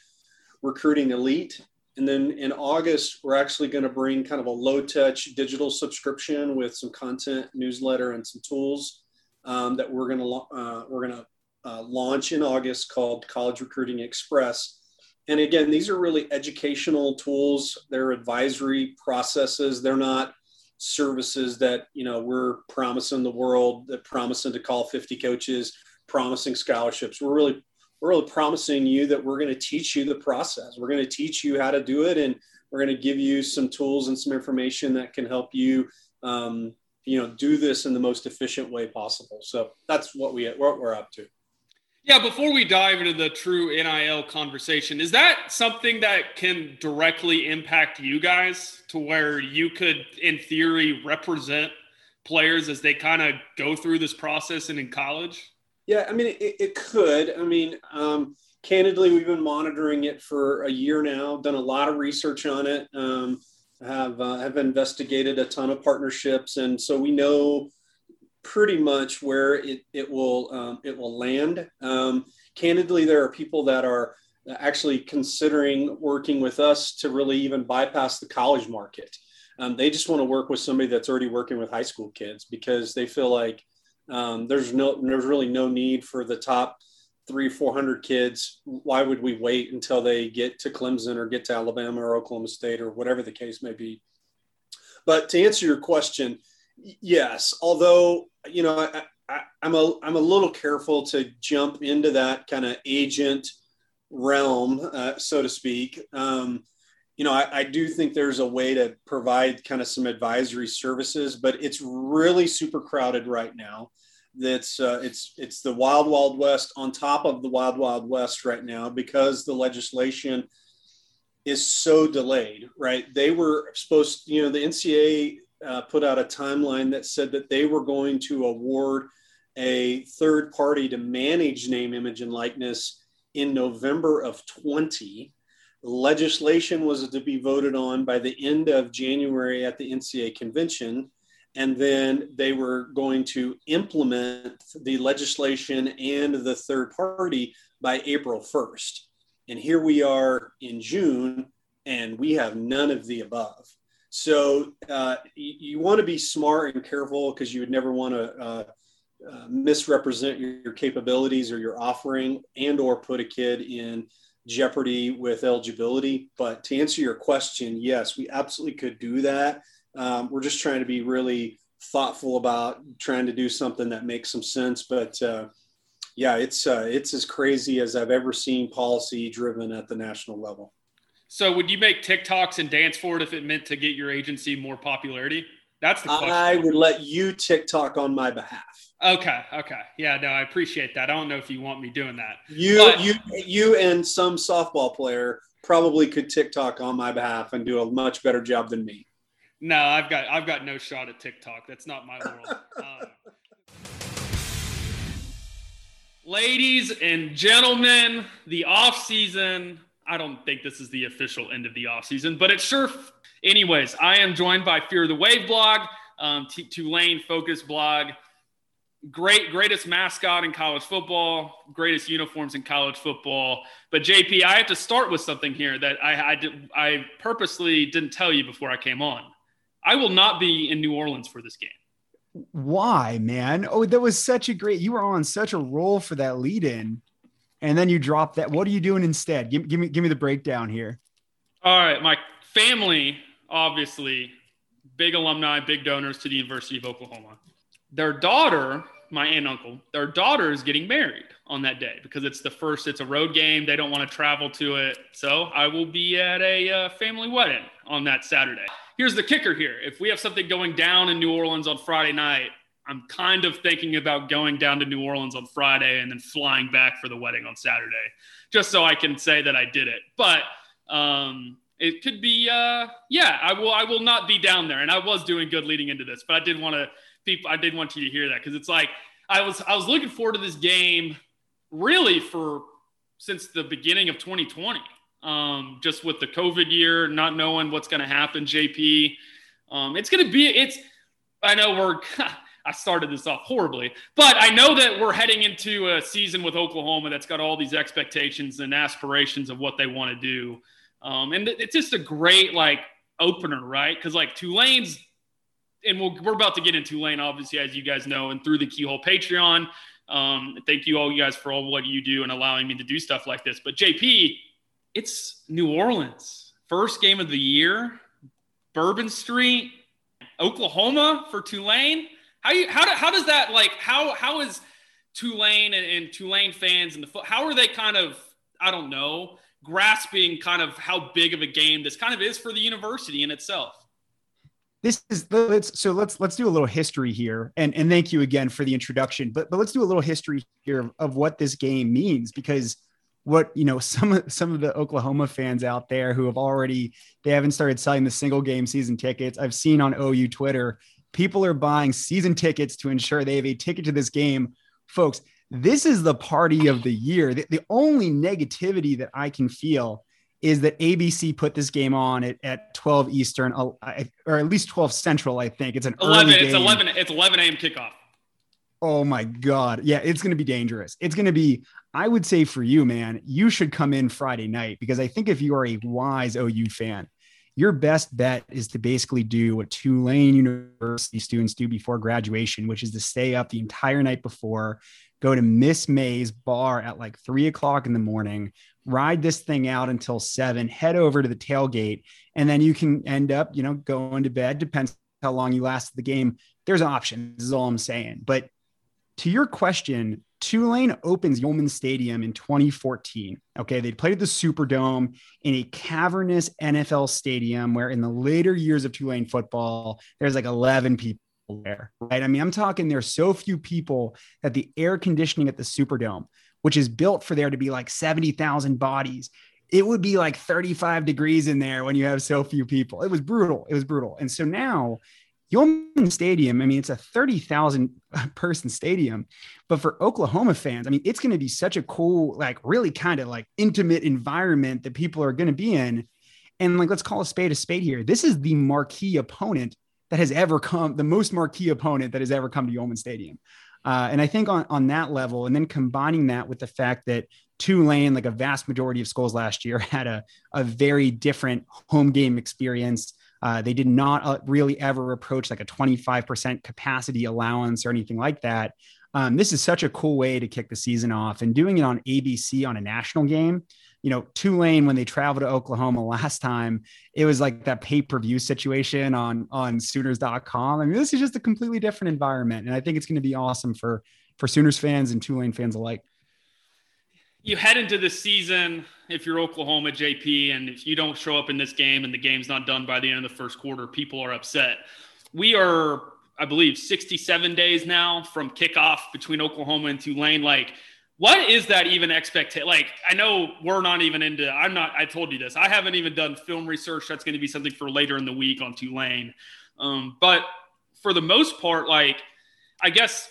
Recruiting Elite. And then in August, we're actually going to bring kind of a low touch digital subscription with some content, newsletter, and some tools um, that we're going to uh, we're going to uh, launch in August called College Recruiting Express. And again, these are really educational tools. They're advisory processes. They're not services that you know we're promising the world, that promising to call 50 coaches, promising scholarships. We're really we're really promising you that we're going to teach you the process. We're going to teach you how to do it, and we're going to give you some tools and some information that can help you, um, you know, do this in the most efficient way possible. So that's what we what we're up to. Yeah, before we dive into the true NIL conversation, is that something that can directly impact you guys to where you could, in theory, represent players as they kind of go through this process and in college? Yeah, I mean, it, it could. I mean, um, candidly, we've been monitoring it for a year now, done a lot of research on it, um, have uh, have investigated a ton of partnerships, and so we know pretty much where it it will um, it will land. Um, candidly, there are people that are actually considering working with us to really even bypass the college market. Um, they just want to work with somebody that's already working with high school kids because they feel like um, there's no, there's really no need for the top three, 400 kids. Why would we wait until they get to Clemson or get to Alabama or Oklahoma State or whatever the case may be? But to answer your question, yes, although, you know, I, I, I'm a, I'm a little careful to jump into that kind of agent realm, uh, so to speak. Um, you know, I, I, do think there's a way to provide kind of some advisory services, but it's really super crowded right now. That's uh, it's it's the wild wild west on top of the wild wild west right now because the legislation is so delayed. Right? They were supposed, you know, the NCAA uh, put out a timeline that said that they were going to award a third party to manage name, image, and likeness in November of 20 legislation was to be voted on by the end of January at the NCAA convention. And then they were going to implement the legislation and the third party by April 1st. And here we are in June, and we have none of the above. So uh, you, you want to be smart and careful because you would never want to uh, uh, misrepresent your, your capabilities or your offering and or put a kid in jeopardy with eligibility. But to answer your question, yes, we absolutely could do that. Um, we're just trying to be really thoughtful about trying to do something that makes some sense. But uh, yeah, it's uh, it's as crazy as I've ever seen policy driven at the national level. So, would you make TikToks and dance for it if it meant to get your agency more popularity? That's the question. I would let you TikTok on my behalf. Okay. Okay. Yeah. No, I appreciate that. I don't know if you want me doing that. You, but, you, you, and some softball player probably could TikTok on my behalf and do a much better job than me. No, I've got, I've got no shot at TikTok. That's not my world. um, ladies and gentlemen, the off season. I don't think this is the official end of the off season, but it sure. Anyways, I am joined by Fear the Wave blog, um, T- Tulane Focus blog great, greatest mascot in college football, greatest uniforms in college football. But JP, I have to start with something here that I I, did, I purposely didn't tell you before I came on. I will not be in New Orleans for this game. Why, man? Oh, that was such a great. You were on such a roll for that lead in, and then you drop that. What are you doing instead? Give, give me give me the breakdown here. All right, my family, obviously, big alumni, big donors to the University of Oklahoma. Their daughter, my aunt and uncle, their daughter is getting married on that day because it's the first. It's a road game. They don't want to travel to it, so I will be at a uh, family wedding on that Saturday here's the kicker here. If we have something going down in New Orleans on Friday night, I'm kind of thinking about going down to New Orleans on Friday and then flying back for the wedding on Saturday, just so I can say that I did it. But um, it could be, uh, yeah, I will. I will not be down there, and I was doing good leading into this, but I did want to people. I did want you to hear that because it's like I was. I was looking forward to this game really for since the beginning of 2020 um, just with the COVID year, not knowing what's going to happen. JP, um, it's going to be. It's. I know we're. I started this off horribly, but I know that we're heading into a season with Oklahoma that's got all these expectations and aspirations of what they want to do, um, and it's just a great like opener, right? Because like Tulane's, and we we are about to get into Tulane, obviously, as you guys know, and through the Keyhole Patreon. Um, thank you all you guys for all what you do and allowing me to do stuff like this. But JP, it's New Orleans. First game of the year, Bourbon Street, Oklahoma for Tulane. How do, how does that like how how is Tulane and, and Tulane fans and the how are they kind of I don't know grasping kind of how big of a game this kind of is for the university in itself? this is let's so let's let's do a little history here and and thank you again for the introduction but but let's do a little history here of, of what this game means because what you know some of some of the Oklahoma fans out there who have already they haven't started selling the single game season tickets. I've seen on OU Twitter people are buying season tickets to ensure they have a ticket to this game. Folks, this is the party of the year. The, the only negativity that I can feel is that ABC put this game on at, at 12 Eastern uh, or at least 12 Central. I think it's an 11. it's 11. It's 11 a.m. kickoff. Oh my God. Yeah, it's going to be dangerous. It's going to be, I would say for you, man, you should come in Friday night because I think if you are a wise OU fan, your best bet is to basically do what Tulane University students do before graduation, which is to stay up the entire night before, go to Ms. Mae's bar at like three o'clock in the morning, ride this thing out until seven, head over to the tailgate, and then you can end up, you know, going to bed. Depends how long you last the game. There's options, is all I'm saying. But to your question, Tulane opens Yulman Stadium in 2014. Okay, they played at the Superdome in a cavernous NFL stadium where, in the later years of Tulane football, there's like 11 people there, right? I mean, I'm talking there's so few people that the air conditioning at the Superdome, which is built for there to be like 70,000 bodies, it would be like 35 degrees in there when you have so few people. It was brutal. It was brutal. And so now Yulman Stadium, I mean, it's a 30,000 person stadium, but for Oklahoma fans, I mean, it's going to be such a cool, like, really kind of like intimate environment that people are going to be in. And like, let's call a spade a spade here. This is the marquee opponent that has ever come, the most marquee opponent that has ever come to Yulman Stadium. Uh, and I think on, on that level, and then combining that with the fact that Tulane, like a vast majority of schools last year, had a, a very different home game experience. Uh, they did not uh, really ever approach like a 25% capacity allowance or anything like that. Um, this is such a cool way to kick the season off and doing it on ABC on a national game. You know, Tulane when they traveled to Oklahoma last time, it was like that pay-per-view situation on on Sooners.com. I mean, this is just a completely different environment, and I think it's going to be awesome for for Sooners fans and Tulane fans alike you head into the season if you're Oklahoma, JP, and if you don't show up in this game and the game's not done by the end of the first quarter, people are upset. We are, I believe, 67 days now from kickoff between Oklahoma and Tulane. Like, what is that even expectation? Like, I know we're not even into, I'm not, I told you this, I haven't even done film research. That's going to be something for later in the week on Tulane. Um, but for the most part, like, I guess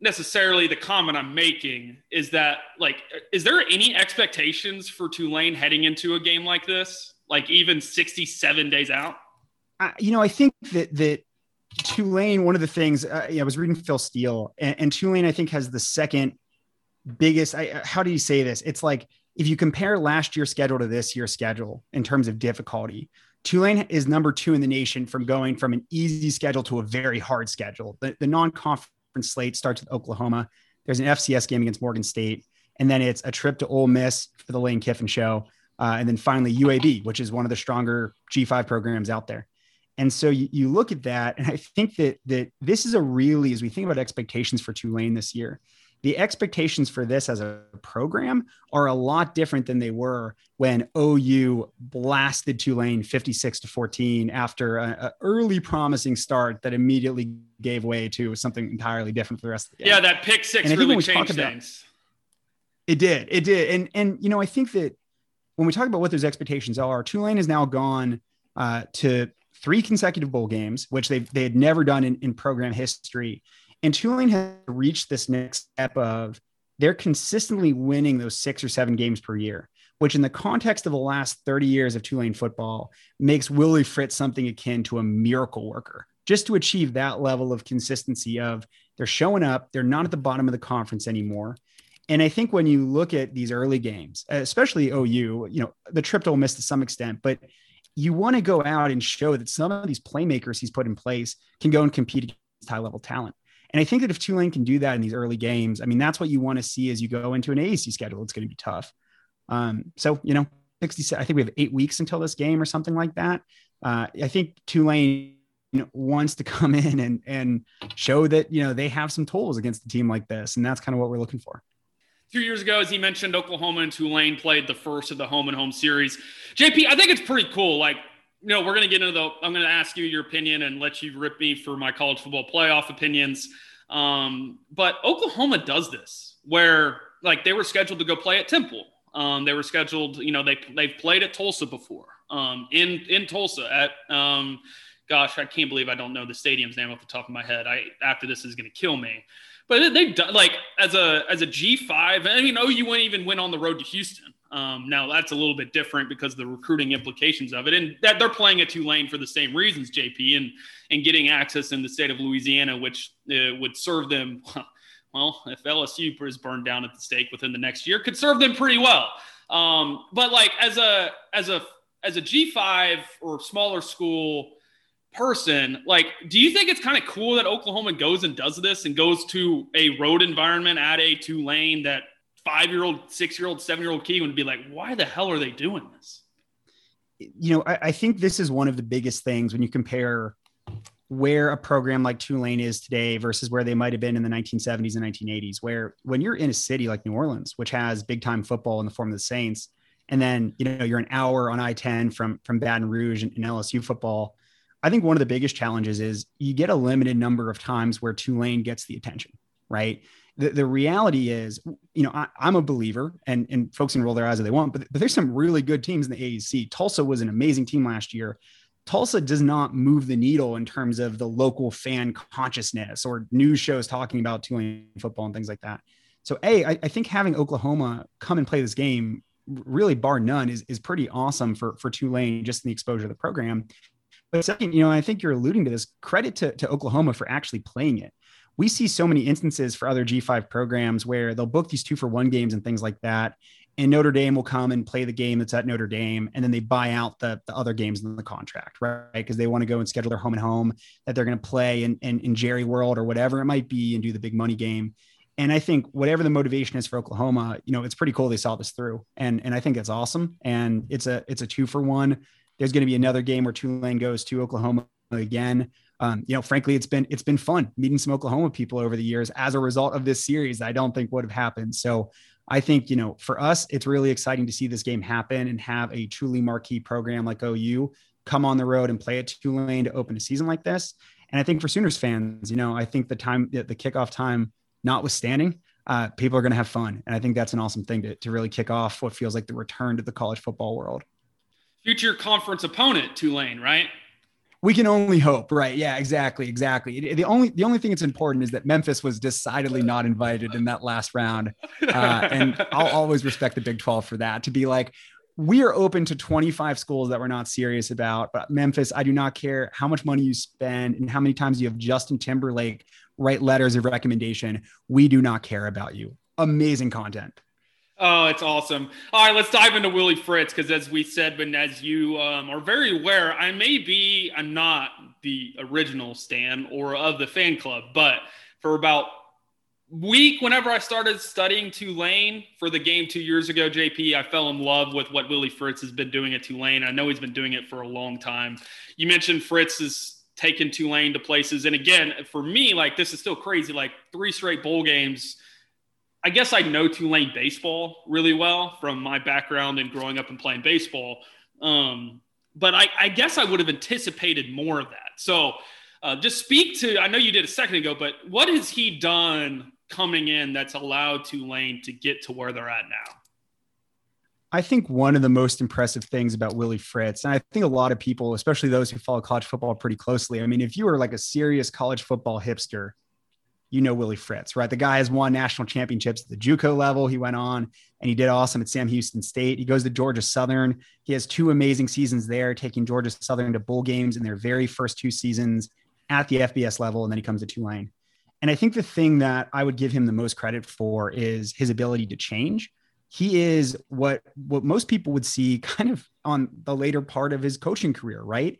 necessarily the comment I'm making is that like is there any expectations for Tulane heading into a game like this like even 67 days out uh, you know I think that that Tulane, one of the things uh, I was reading Phil Steele, and, and Tulane, I think, has the second biggest. I, uh, how do you say this? It's like if you compare last year's schedule to this year's schedule in terms of difficulty, Tulane is number two in the nation from going from an easy schedule to a very hard schedule. The, the non conference slate starts with Oklahoma. There's an FCS game against Morgan State, and then it's a trip to Ole Miss for the Lane Kiffin show. Uh, and then finally UAB, which is one of the stronger G5 programs out there. And so you, you look at that, and I think that that this is a really, as we think about expectations for Tulane this year, the expectations for this as a program are a lot different than they were when OU blasted Tulane 56 to 14 after an early promising start that immediately gave way to something entirely different for the rest of the game. Yeah, that pick six really changed about, things. It did. It did. And and you know, I think that when we talk about what those expectations are, Tulane has now gone uh, to three consecutive bowl games, which they they had never done in, in program history. And Tulane has reached this next step of they're consistently winning those six or seven games per year, which in the context of the last 30 years of Tulane football makes Willie Fritz something akin to a miracle worker. Just to achieve that level of consistency of they're showing up, they're not at the bottom of the conference anymore. And I think when you look at these early games, especially OU, you know, the trip to Ole Miss to some extent, but you want to go out and show that some of these playmakers he's put in place can go and compete against high level talent. And I think that if Tulane can do that in these early games, I mean, that's what you want to see as you go into an AAC schedule. It's going to be tough. Um, so, you know, 60, I think we have eight weeks until this game or something like that. Uh, I think Tulane you know, wants to come in and, and show that, you know, they have some tools against a team like this. And that's kind of what we're looking for. Two years ago, as he mentioned, Oklahoma and Tulane played the first of the home and home series. JP, I think it's pretty cool. Like, know, we're going to get into the, I'm going to ask you your opinion and let you rip me for my college football playoff opinions. Um, but Oklahoma does this where like they were scheduled to go play at Temple. Um, they were scheduled, you know, they, they've played at Tulsa before um, in, in Tulsa at, um, gosh, I can't believe I don't know the stadium's name off the top of my head. I, after this is going to kill me, but they've done like as a, as a G5, I mean, OU went even went on the road to Houston. Um, now that's a little bit different because the recruiting implications of it, and that they're playing at Tulane for the same reasons, JP, and and getting access in the state of Louisiana, which uh, would serve them. Well, if LSU is burned down at the stake within the next year, could serve them pretty well. Um, but like as a as a as a G five or smaller school person, like, do you think it's kind of cool that Oklahoma goes and does this and goes to a road environment at a Tulane that five year old, six year old, seven year old kid would be like, why the hell are they doing this? You know, I, I, think this is one of the biggest things when you compare where a program like Tulane is today versus where they might have been in the 1970s and 1980s, where when you're in a city like New Orleans, which has big time football in the form of the Saints, and then you know you're an hour on I-10 from from Baton Rouge and, and LSU football. I think one of the biggest challenges is you get a limited number of times where Tulane gets the attention, right? The, the reality is, you know, I, am a believer and, and folks can roll their eyes if they want, but, but there's some really good teams in the AAC. Tulsa was an amazing team last year. Tulsa does not move the needle in terms of the local fan consciousness or news shows talking about Tulane football and things like that. So, A, I, I think having Oklahoma come and play this game, really bar none, is, is pretty awesome for, for Tulane, just in the exposure of the program. But second, you know, I think you're alluding to this credit to, to Oklahoma for actually playing it we see so many instances for other G5 programs where they'll book these two for one games and things like that. And Notre Dame will come and play the game that's at Notre Dame, and then they buy out the, the other games in the contract, right? Because they want to go and schedule their home and home that they're going to play in, in, in Jerry World or whatever it might be and do the big money game. And I think whatever the motivation is for Oklahoma, you know, it's pretty cool they saw this through. And and I think it's awesome. And it's a it's a two for one. There's going to be another game where Tulane goes to Oklahoma again um, you know, frankly, it's been it's been fun meeting some Oklahoma people over the years as a result of this series. I don't think would have happened. So I think you know, for us, it's really exciting to see this game happen and have a truly marquee program like OU come on the road and play at Tulane to open a season like this. And I think for Sooners fans, you know, I think the time the kickoff time notwithstanding, uh, people are going to have fun, and I think that's an awesome thing to to really kick off what feels like the return to the college football world. Future conference opponent Tulane, right? We can only hope right yeah exactly exactly the only the only thing that's important is that memphis was decidedly not invited in that last round uh, and i'll always respect the big 12 for that to be like we are open to 25 schools that we're not serious about. But Memphis, I do not care how much money you spend and how many times you have Justin Timberlake write letters of recommendation. We do not care about you. Amazing content. Oh, it's awesome. All right, let's dive into Willie Fritz because, as we said, but as you um, are very aware, I may be, I'm not the original Stan or of the fan club, but for about week whenever I started studying Tulane for the game two years ago, JP, I fell in love with what Willie Fritz has been doing at Tulane. I know he's been doing it for a long time. You mentioned Fritz has taken Tulane to places. And again, for me, like this is still crazy. Like three straight bowl games. I guess I know Tulane baseball really well from my background and growing up and playing baseball. Um, but I, I guess I would have anticipated more of that. So uh, just speak to, I know you did a second ago, but what has he done coming in that's allowed Tulane to get to where they're at now? I think one of the most impressive things about Willie Fritz, and I think a lot of people, especially those who follow college football pretty closely, I mean, if you are like a serious college football hipster, you know Willie Fritz, right? The guy has won national championships at the JUCO level. He went on and he did awesome at Sam Houston State. He goes to Georgia Southern. He has two amazing seasons there, taking Georgia Southern to bowl games in their very first two seasons at the FBS level, and then he comes to Tulane. And I think the thing that I would give him the most credit for is his ability to change. He is what what most people would see kind of on the later part of his coaching career, right?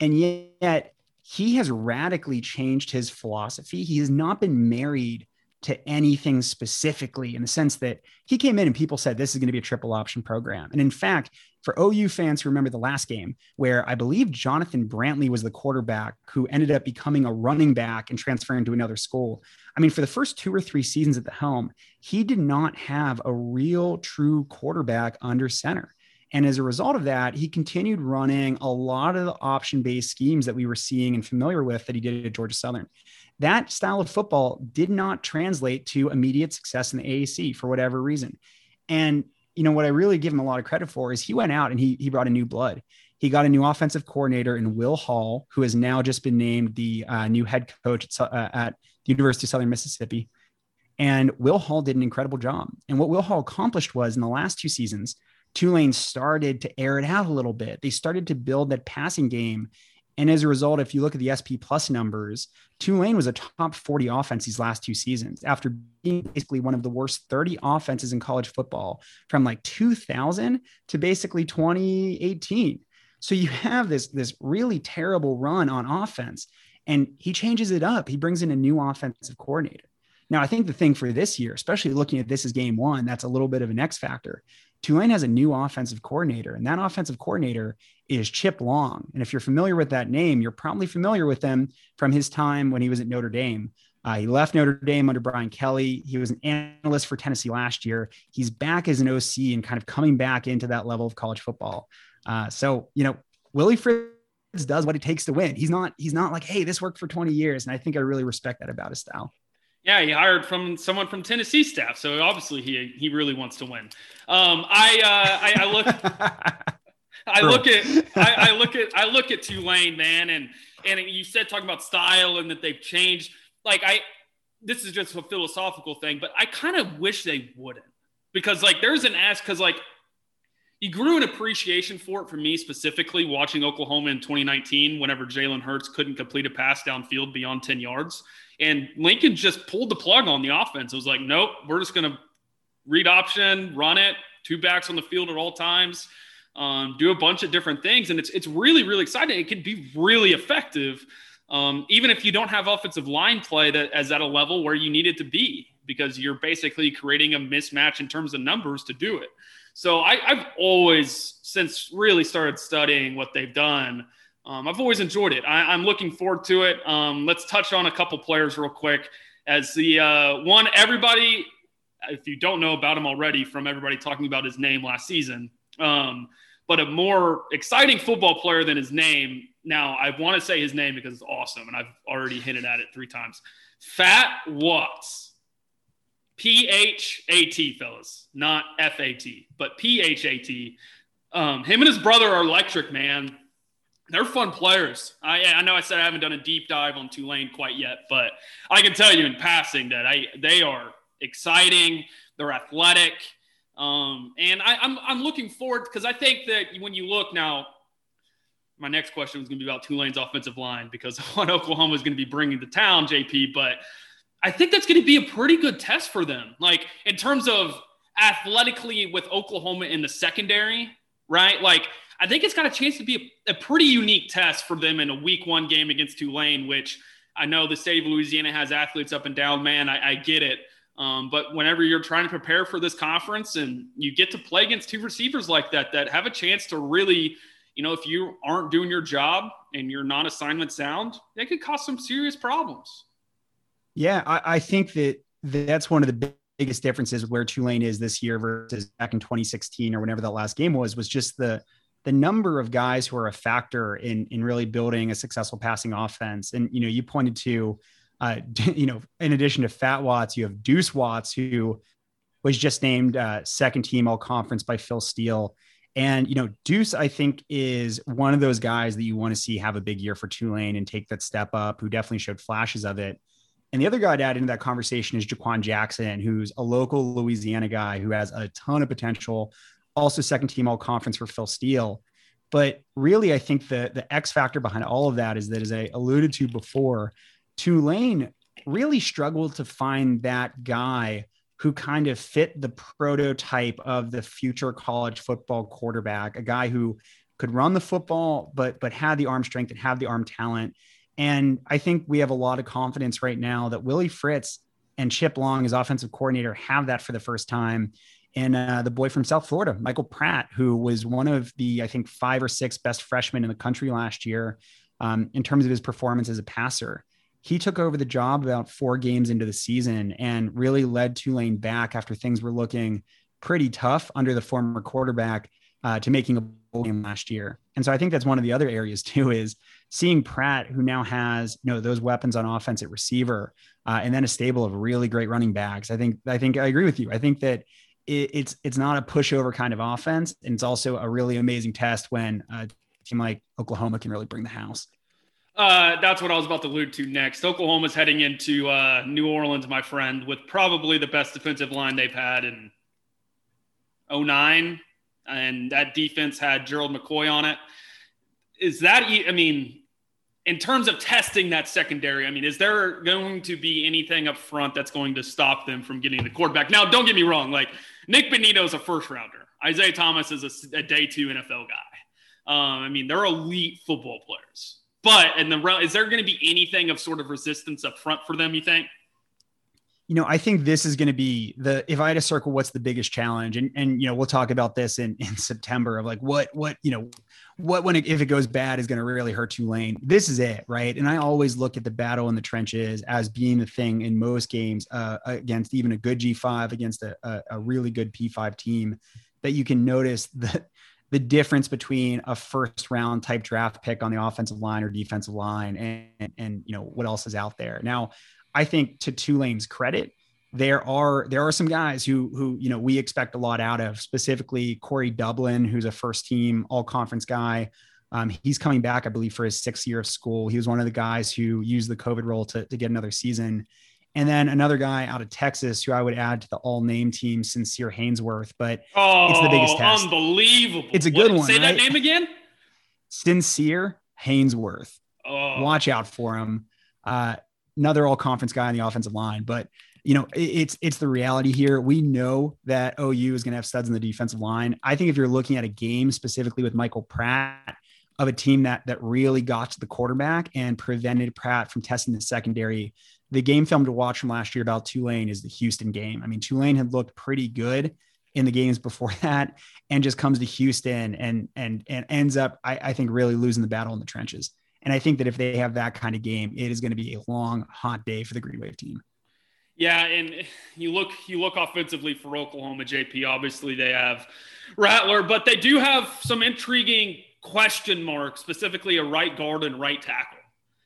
And yet he has radically changed his philosophy. He has not been married to anything specifically in the sense that he came in and people said this is going to be a triple option program. And in fact, for OU fans who remember the last game, where I believe Jonathan Brantley was the quarterback who ended up becoming a running back and transferring to another school. I mean, for the first two or three seasons at the helm, he did not have a real true quarterback under center. And as a result of that, he continued running a lot of the option based schemes that we were seeing and familiar with that he did at Georgia Southern. That style of football did not translate to immediate success in the AAC for whatever reason. And you know what I really give him a lot of credit for is he went out and he he brought a new blood. He got a new offensive coordinator in Will Hall, who has now just been named the uh, new head coach at, uh, at the University of Southern Mississippi. And Will Hall did an incredible job. And what Will Hall accomplished was in the last two seasons, Tulane started to air it out a little bit. They started to build that passing game and as a result, if you look at the SP plus numbers, Tulane was a top 40 offense these last two seasons after being basically one of the worst 30 offenses in college football from like 2000 to basically 2018. So you have this, this really terrible run on offense, and he changes it up. He brings in a new offensive coordinator. Now, I think the thing for this year, especially looking at this as game one, that's a little bit of an X factor. Tulane has a new offensive coordinator, and that offensive coordinator is Chip Long. And if you're familiar with that name, you're probably familiar with him from his time when he was at Notre Dame. Uh, he left Notre Dame under Brian Kelly. He was an analyst for Tennessee last year. He's back as an OC and kind of coming back into that level of college football. Uh, so, you know, Willie Fritz does what it takes to win. He's not, he's not like, hey, this worked for 20 years. And I think I really respect that about his style. Yeah, he hired from someone from Tennessee staff, so obviously he he really wants to win. Um, I, uh, I, I look, I look at, I, I, look at, I look at Tulane, man, and and you said talking about style and that they've changed. Like I, this is just a philosophical thing, but I kind of wish they wouldn't because like there's an ask because like you grew an appreciation for it for me specifically watching Oklahoma in 2019 whenever Jalen Hurts couldn't complete a pass downfield beyond 10 yards. And Lincoln just pulled the plug on the offense. It was like, nope, we're just going to read option, run it, two backs on the field at all times, um, do a bunch of different things. And it's, it's really, really exciting. It can be really effective, um, even if you don't have offensive line play that as at a level where you need it to be, because you're basically creating a mismatch in terms of numbers to do it. So I, I've always, since really started studying what they've done, um, I've always enjoyed it. I, am looking forward to it. Um, let's touch on a couple players real quick. As the uh, one, everybody, if you don't know about him already, from everybody talking about his name last season, um, but a more exciting football player than his name. Now, I want to say his name because it's awesome, and I've already hinted at it three times. Phat Watts. P H A T, fellas, not F A T, but P H A T. Um, him and his brother are electric, man they're fun players. I, I know I said I haven't done a deep dive on Tulane quite yet, but I can tell you in passing that I they are exciting. They're athletic. Um, and I, I'm I'm looking forward because I think that when you look now, my next question was going to be about Tulane's offensive line because what Oklahoma is going to be bringing to town, JP. But I think that's going to be a pretty good test for them, like in terms of athletically with Oklahoma in the secondary, right? Like I think it's got a chance to be a, a pretty unique test for them in a Week One game against Tulane, which I know the state of Louisiana has athletes up and down. Man, I, I get it. Um, but whenever you're trying to prepare for this conference and you get to play against two receivers like that that have a chance to really, you know, if you aren't doing your job and you're not assignment sound, that could cause some serious problems. Yeah, I, I think that that's one of the biggest differences where Tulane is this year versus back in 2016 or whenever that last game was, was just the the number of guys who are a factor in in really building a successful passing offense. And you know, you pointed to, uh, you know, in addition to Phat Watts, you have Deuce Watts, who was just named uh, second team All Conference by Phil Steele. And you know, Deuce, I think, is one of those guys that you want to see have a big year for Tulane and take that step up. Who definitely showed flashes of it. And the other guy to add into that conversation is Jha'Quan Jackson, who's a local Louisiana guy who has a ton of potential also second team all conference for Phil Steele. But really, I think the the X factor behind all of that is that, as I alluded to before, Tulane really struggled to find that guy who kind of fit the prototype of the future college football quarterback, a guy who could run the football, but but had the arm strength and have the arm talent. And I think we have a lot of confidence right now that Willie Fritz and Chip Long, as offensive coordinator, have that for the first time and uh, the boy from South Florida, Michael Pratt, who was one of the, I think, five or six best freshmen in the country last year um, in terms of his performance as a passer. He took over the job about four games into the season and really led Tulane back after things were looking pretty tough under the former quarterback uh, to making a bowl game last year. And so I think that's one of the other areas too is seeing Pratt, who now has you know those weapons on offense at receiver, uh, and then a stable of really great running backs. I think I think I agree with you. I think that it, it's it's not a pushover kind of offense, and it's also a really amazing test when a team like Oklahoma can really bring the house. Uh, that's what I was about to allude to next. Oklahoma's heading into uh, New Orleans, my friend, with probably the best defensive line they've had in 09. And that defense had Gerald McCoy on it. Is that, I mean, in terms of testing that secondary, I mean, is there going to be anything up front that's going to stop them from getting the quarterback? Now, don't get me wrong. Like Nik Bonitto is a first rounder. Isaiah Thomas is a, a day two NFL guy. Um, I mean, they're elite football players. But in the is there going to be anything of sort of resistance up front for them? You think? You know, I think this is going to be the if I had to circle what's the biggest challenge, and and you know, we'll talk about this in in September of like what what you know what when it, if it goes bad is going to really hurt Tulane. This is it, right? And I always look at the battle in the trenches as being the thing in most games uh, against even a good G5 against a, a, a really good P5 team that you can notice the the difference between a first round type draft pick on the offensive line or defensive line and, and, and you know what else is out there. Now, I think to Tulane's credit, there are there are some guys who who you know we expect a lot out of specifically Corey Dublin who's a first team all conference guy. Um, he's coming back I believe for his sixth year of school. He was one of the guys who used the COVID role to, to get another season. And then another guy out of Texas who I would add to the all name team Sincere Haynesworth but oh, it's the biggest test. unbelievable. It's a good what, one say right? that name again? Sincere Haynesworth oh. watch out for him. Uh, another all conference guy on the offensive line but you know, it's it's the reality here. We know that OU is going to have studs in the defensive line. I think if you're looking at a game specifically with Michael Pratt of a team that that really got to the quarterback and prevented Pratt from testing the secondary, the game film to watch from last year about Tulane is the Houston game. I mean, Tulane had looked pretty good in the games before that and just comes to Houston and and and ends up, I, I think, really losing the battle in the trenches. And I think that if they have that kind of game, it is going to be a long, hot day for the Green Wave team. Yeah, and you look you look offensively for Oklahoma, JP. Obviously, they have Rattler, but they do have some intriguing question marks, specifically a right guard and right tackle.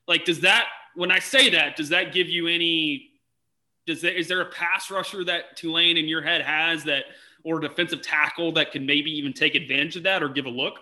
Like, does that when I say that, does that give you any? Does that is there a pass rusher that Tulane in your head has that, or defensive tackle that can maybe even take advantage of that or give a look?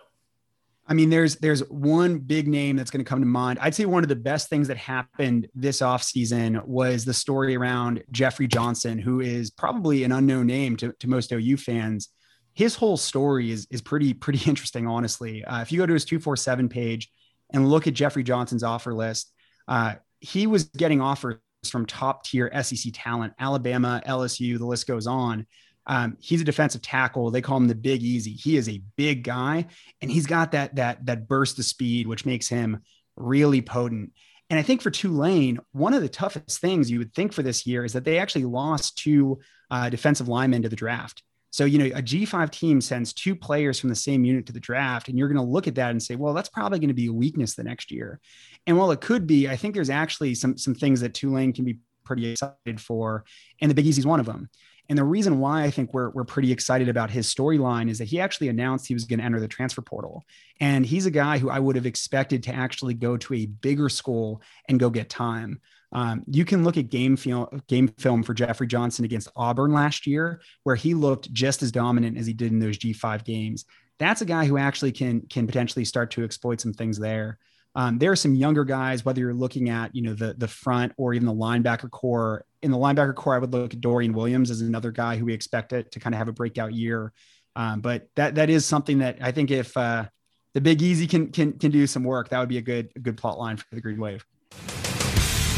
I mean, there's there's one big name that's going to come to mind. I'd say one of the best things that happened this offseason was the story around Jeffrey Johnson, who is probably an unknown name to, to most OU fans. His whole story is is pretty pretty interesting, honestly. Uh, if you go to his two four seven page and look at Jeffrey Johnson's offer list, uh, he was getting offers from top tier SEC talent, Alabama, LSU, the list goes on. Um, he's a defensive tackle. They call him the Big Easy. He is a big guy, and he's got that that that burst of speed, which makes him really potent. And I think for Tulane, one of the toughest things you would think for this year is that they actually lost two uh, defensive linemen to the draft. So, you know, a G5 team sends two players from the same unit to the draft, and you're going to look at that and say, well, that's probably going to be a weakness the next year. And while it could be, I think there's actually some some things that Tulane can be pretty excited for, and the Big Easy is one of them. And the reason why I think we're, we're pretty excited about his storyline is that he actually announced he was going to enter the transfer portal. And he's a guy who I would have expected to actually go to a bigger school and go get time. Um, you can look at game film, game film for Jeffrey Johnson against Auburn last year, where he looked just as dominant as he did in those G5 games. That's a guy who actually can can potentially start to exploit some things there. Um, there are some younger guys, whether you're looking at you know the the front or even the linebacker corps. In the linebacker corps, I would look at Dorian Williams as another guy who we expect it to kind of have a breakout year. Um, but that that is something that I think if uh, the Big Easy can can can do some work, that would be a good a good plot line for the Green Wave.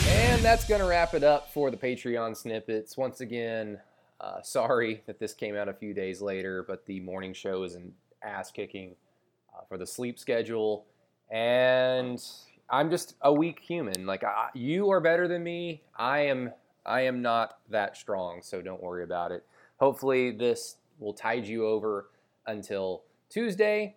And that's going to wrap it up for the Patreon snippets. Once again, uh, sorry that this came out a few days later, but the morning show is an ass kicking uh, for the sleep schedule and I'm just a weak human. Like I, you are better than me. I am. I am not that strong, so don't worry about it. Hopefully, this will tide you over until Tuesday.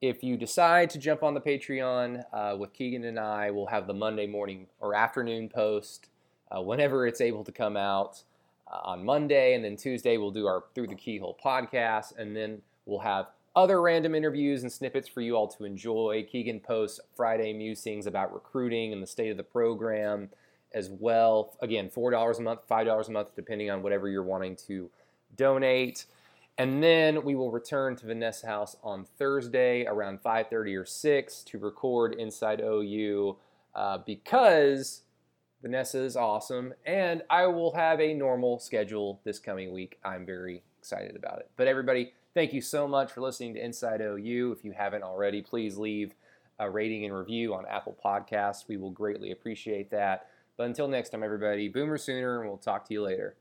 If you decide to jump on the Patreon uh, with Keegan and I, we'll have the Monday morning or afternoon post uh, whenever it's able to come out uh, on Monday, and then Tuesday we'll do our Through the Keyhole podcast, and then we'll have other random interviews and snippets for you all to enjoy. Keegan posts Friday musings about recruiting and the state of the program as well. Again, $4 a month, $5 a month, depending on whatever you're wanting to donate. And then we will return to Vanessa House on Thursday around 5:30 or 6 to record Inside OU uh, because Vanessa is awesome, and I will have a normal schedule this coming week. I'm very excited about it. But everybody, Thank you so much for listening to Inside OU. If you haven't already, please leave a rating and review on Apple Podcasts. We will greatly appreciate that. But until next time, everybody, Boomer Sooner, and we'll talk to you later.